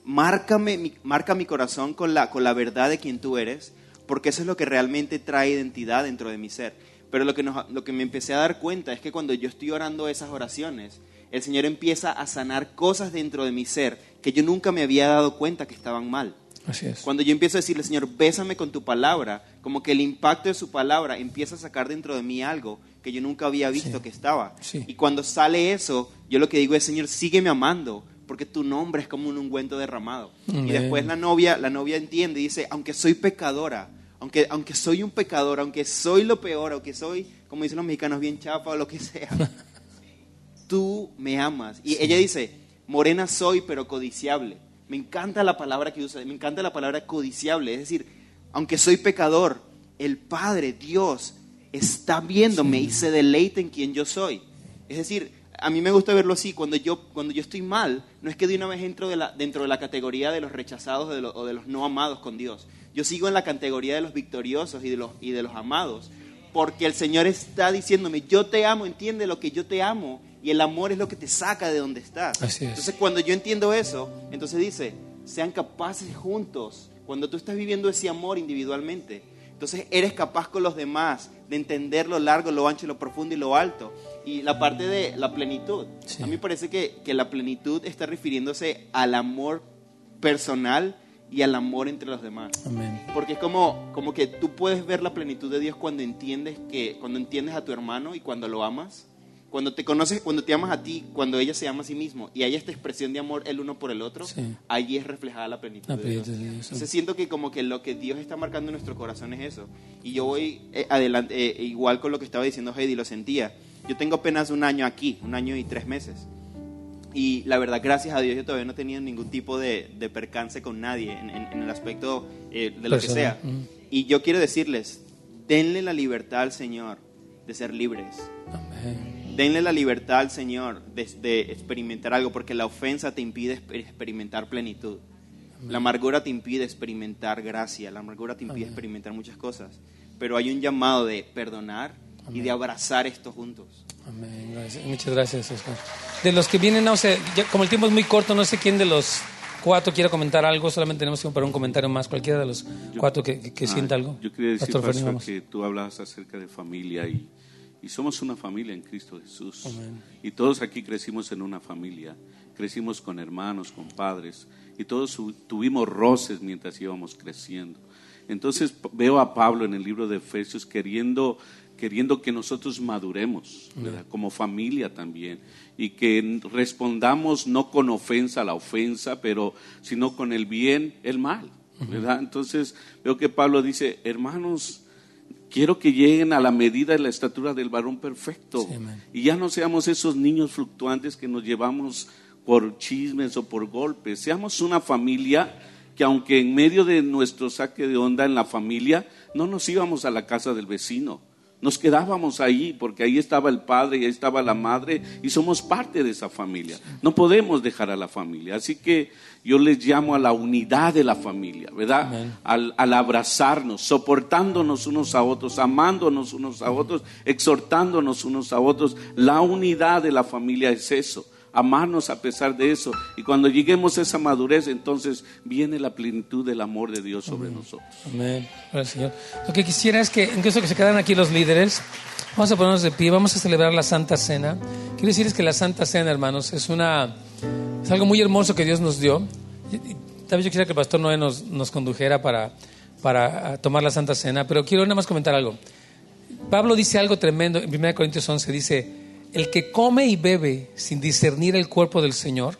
márcame, marca mi corazón con la, con la verdad de quien tú eres, porque eso es lo que realmente trae identidad dentro de mi ser. Pero lo que, lo que me empecé a dar cuenta es que cuando yo estoy orando esas oraciones, el Señor empieza a sanar cosas dentro de mi ser que yo nunca me había dado cuenta que estaban mal. Así es. Cuando yo empiezo a decirle, Señor, bésame con tu palabra, como que el impacto de su palabra empieza a sacar dentro de mí algo que yo nunca había visto Sí. que estaba. Sí. Y cuando sale eso, yo lo que digo es, Señor, sígueme amando, porque tu nombre es como un ungüento derramado. Amén. Y después la novia, la novia entiende y dice, aunque soy pecadora, aunque, aunque soy un pecador, aunque soy lo peor, aunque soy, como dicen los mexicanos, bien chapa o lo que sea, tú me amas. Y ella dice, morena soy, pero codiciable. Me encanta la palabra que usa, me encanta la palabra codiciable. Es decir, aunque soy pecador, el Padre, Dios, está viéndome y se deleita en quien yo soy. Es decir, a mí me gusta verlo así, cuando yo, cuando yo estoy mal, no es que de una vez entro de la- dentro de la categoría de los rechazados de lo- o de los no amados con Dios. Yo sigo en la categoría de los victoriosos y de los, y de los amados, porque el Señor está diciéndome, yo te amo, entiende lo que yo te amo, y el amor es lo que te saca de donde estás. Así es. Entonces cuando yo entiendo eso, entonces dice, sean capaces juntos, cuando tú estás viviendo ese amor individualmente, entonces eres capaz con los demás de entender lo largo, lo ancho, lo profundo y lo alto. Y la parte de la plenitud. Sí. A mí me parece que, que la plenitud está refiriéndose al amor personal y al amor entre los demás. Amén. Porque es como, como que tú puedes ver la plenitud de Dios cuando entiendes que cuando entiendes a tu hermano y cuando lo amas, cuando te conoces, cuando te amas a ti, cuando ella se ama a sí mismo y hay esta expresión de amor el uno por el otro, Sí. allí es reflejada la plenitud, La de Dios. de Dios. Entonces siento que como que lo que Dios está marcando en nuestro corazón es eso. Y yo voy eh, adelante, eh, igual con lo que estaba diciendo Heidi, lo sentía. Yo tengo apenas un año aquí, un año y tres meses. Y la verdad, gracias a Dios, yo todavía no he tenido ningún tipo de, de percance con nadie en, en- en el aspecto eh, de lo que Personal, sea. ujú. Y yo quiero decirles, denle la libertad al Señor de ser libres. Amén. Denle la libertad al Señor de, de experimentar algo, porque la ofensa te impide exper- experimentar plenitud. La amargura te impide experimentar gracia, la amargura te impide Amén. experimentar muchas cosas. Pero hay un llamado de perdonar y Amén. de abrazar esto juntos. Amén. Gracias. Muchas gracias, Oscar. De los que vienen, no sé, ya como el tiempo es muy corto, no sé quién de los cuatro quiera comentar algo, solamente tenemos tiempo para un comentario más, cualquiera de los cuatro que, que- que Ah, sienta algo. Yo quería decir, Pastor Fernández, Pastor, que tú hablabas acerca de familia y, y somos una familia en Cristo Jesús. Amén. Y todos aquí crecimos en una familia. Crecimos con hermanos, con padres. Y todos tuvimos roces mientras íbamos creciendo. Entonces veo a Pablo en el libro de Efesios queriendo, queriendo que nosotros maduremos, ¿verdad? como familia también. Y que respondamos no con ofensa a la ofensa, pero sino con el bien, el mal. ¿verdad? Entonces veo que Pablo dice, hermanos, quiero que lleguen a la medida de la estatura del varón perfecto. Sí, y ya no seamos esos niños fluctuantes que nos llevamos por chismes o por golpes. Seamos una familia que aunque en medio de nuestro saque de onda en la familia, no nos íbamos a la casa del vecino. Nos quedábamos ahí porque ahí estaba el padre y ahí estaba la madre y somos parte de esa familia. No podemos dejar a la familia. Así que yo les llamo a la unidad de la familia, ¿verdad? Al, al abrazarnos, soportándonos unos a otros, amándonos unos a otros, exhortándonos unos a otros. La unidad de la familia es eso, amarnos a pesar de eso. Y cuando lleguemos a esa madurez, entonces viene la plenitud del amor de Dios sobre nosotros. Amén. Gracias, Señor. Lo que quisiera es que, incluso que se quedaran aquí los líderes, vamos a ponernos de pie, vamos a celebrar la Santa Cena. Quiero decirles que la Santa Cena, hermanos, es una es algo muy hermoso que Dios nos dio. Tal vez yo quisiera que el pastor Noé nos, nos condujera para, para ah, tomar la Santa Cena, pero quiero nada más comentar algo. Pablo dice algo tremendo en 1 Corintios 11, dice, el que come y bebe sin discernir el cuerpo del Señor,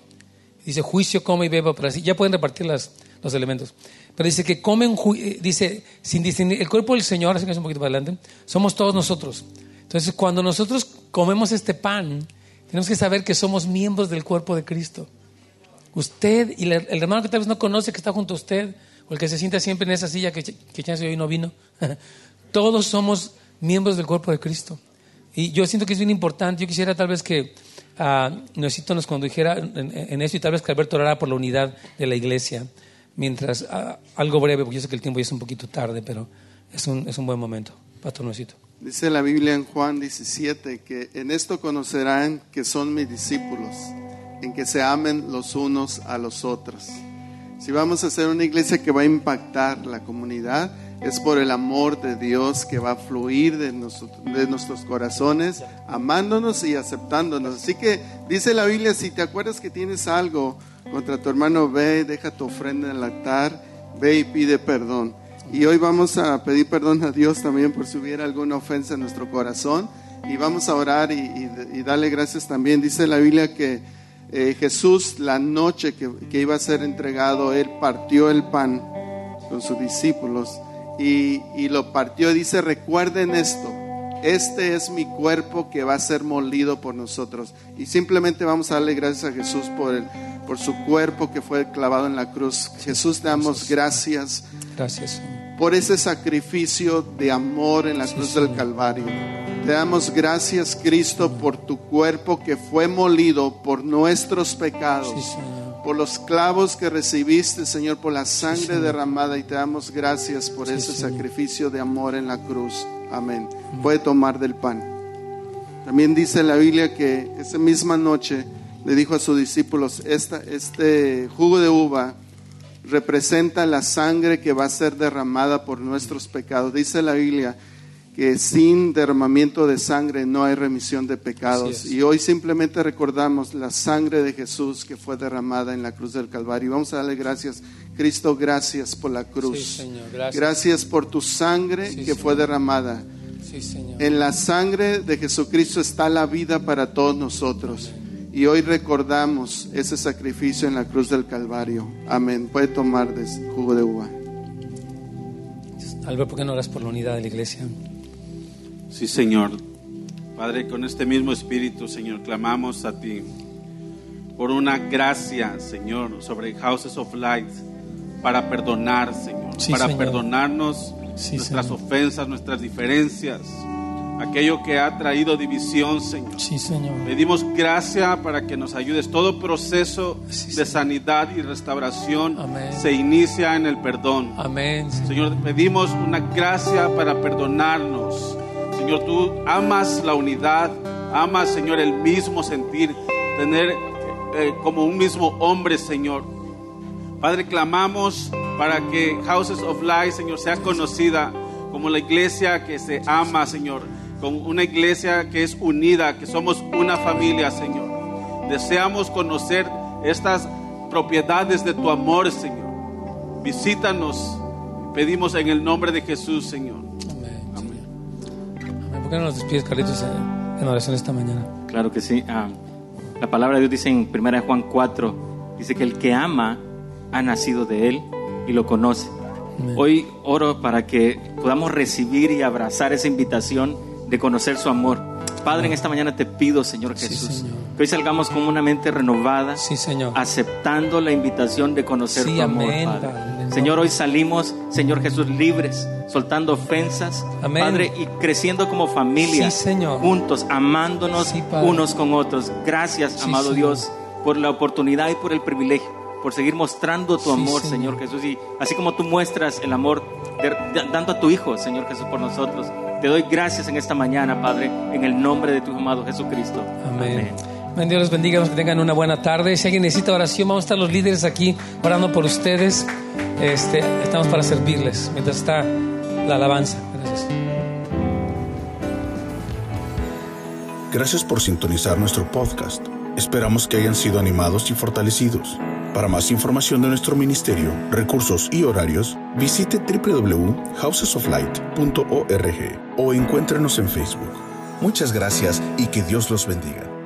dice, juicio come y bebe para sí, ya pueden repartir las, los elementos, pero dice que come un ju- eh, dice, sin discernir el cuerpo del Señor, así que un poquito para adelante, somos todos nosotros. Entonces, cuando nosotros comemos este pan, tenemos que saber que somos miembros del cuerpo de Cristo. Usted y el hermano que tal vez no conoce que está junto a usted, o el que se sienta siempre en esa silla que, que chance hoy no vino, todos somos miembros del cuerpo de Cristo. Y yo siento que es bien importante. Yo quisiera tal vez que ah, Noecito nos condujera en, en eso y tal vez que Alberto orara por la unidad de la iglesia. Mientras, ah, algo breve, porque yo sé que el tiempo ya es un poquito tarde, pero es un, es un buen momento. Pastor Noecito. Dice la Biblia en Juan 17 que en esto conocerán que son mis discípulos, en que se amen los unos a los otros. Si vamos a ser una iglesia que va a impactar la comunidad, es por el amor de Dios que va a fluir de, nuestros corazones, amándonos y aceptándonos. Así que dice la Biblia, si te acuerdas que tienes algo contra tu hermano, ve, deja tu ofrenda en el altar, ve y pide perdón. Y hoy vamos a pedir perdón a Dios también por si hubiera alguna ofensa en nuestro corazón. Y vamos a orar y, y- y darle gracias también. Dice la Biblia que Eh, Jesús, la noche que, que iba a ser entregado, él partió el pan con sus discípulos y, y lo partió y dice, recuerden esto, este es mi cuerpo que va a ser molido por nosotros. Y simplemente vamos a darle gracias a Jesús por, el, por su cuerpo que fue clavado en la cruz. Jesús, te damos gracias Gracias, por ese sacrificio de amor en la cruz del Calvario. Te damos gracias, Cristo, por tu cuerpo que fue molido por nuestros pecados, Sí. Por los clavos que recibiste, Señor, por la sangre derramada y te damos gracias por Sí, ese Señor. sacrificio de amor en la cruz. Amén. Puede tomar del pan. También dice la Biblia que esa misma noche le dijo a sus discípulos, esta, este jugo de uva representa la sangre que va a ser derramada por nuestros pecados. Dice la Biblia que sin derramamiento de sangre no hay remisión de pecados. Y hoy simplemente recordamos la sangre de Jesús que fue derramada en la cruz del Calvario. Y vamos a darle gracias. Cristo, gracias por la cruz. Sí, Señor, gracias. Gracias por tu sangre Sí, que Señor. fue derramada. Sí, Señor. En la sangre de Jesucristo está la vida para todos nosotros. Y hoy recordamos ese sacrificio en la cruz del Calvario. Amén. Puede tomar de jugo de uva. Albert, ¿por qué no oras por la unidad de la iglesia? Sí, Señor. Padre, con este mismo espíritu, Señor, clamamos a ti por una gracia, Señor, sobre Houses of Light para perdonar, Señor, Sí, para Señor. perdonarnos Sí, nuestras Señor. ofensas, nuestras diferencias, aquello que ha traído división, Señor. Sí, Señor. Pedimos gracia para que nos ayudes. Todo proceso Sí, de sanidad y restauración Amén. se inicia en el perdón. Amén. Señor, pedimos una gracia para perdonarnos. Señor, tú amas la unidad, amas, Señor, el mismo sentir, tener eh, como un mismo hombre, Señor. Padre, clamamos para que Houses of Light, Señor, sea conocida como la iglesia que se ama, Señor, como una iglesia que es unida, que somos una familia, Señor. Deseamos conocer estas propiedades de tu amor, Señor. Visítanos, pedimos en el nombre de Jesús, Señor. ¿Por qué no nos despides, Carlitos, en en oración esta mañana? Claro que sí. Ah, la palabra de Dios dice en 1 Juan 4, dice que el que ama ha nacido de él y lo conoce. Amén. Hoy oro para que podamos recibir y abrazar esa invitación de conocer su amor. Padre, en esta mañana te pido, Señor Sí, Jesús, Señor. que hoy salgamos con una mente renovada, Sí, Señor. aceptando la invitación de conocer Sí, tu amor, amén, Padre. Padre, en Señor, hoy salimos, Señor Jesús, libres, soltando ofensas, Amén. Padre, y creciendo como familia, Sí, Señor. juntos, amándonos Sí, unos con otros. Gracias, Sí, amado Señor. Dios, por la oportunidad y por el privilegio, por seguir mostrando tu amor, Señor. Señor Jesús, y así como tú muestras el amor de- de- dando a tu Hijo, Señor Jesús, por nosotros. Te doy gracias en esta mañana, Padre, en el nombre de tu amado Jesucristo. Amén. Amén. Dios los bendiga, que tengan una buena tarde. Si alguien necesita oración, vamos a estar los líderes aquí orando por ustedes. Este, estamos para servirles mientras está la alabanza. Gracias. Gracias por sintonizar nuestro podcast. Esperamos que hayan sido animados y fortalecidos. Para más información de nuestro ministerio, recursos y horarios, visite www.housesoflight.org o encuéntrenos en Facebook. Muchas gracias y que Dios los bendiga.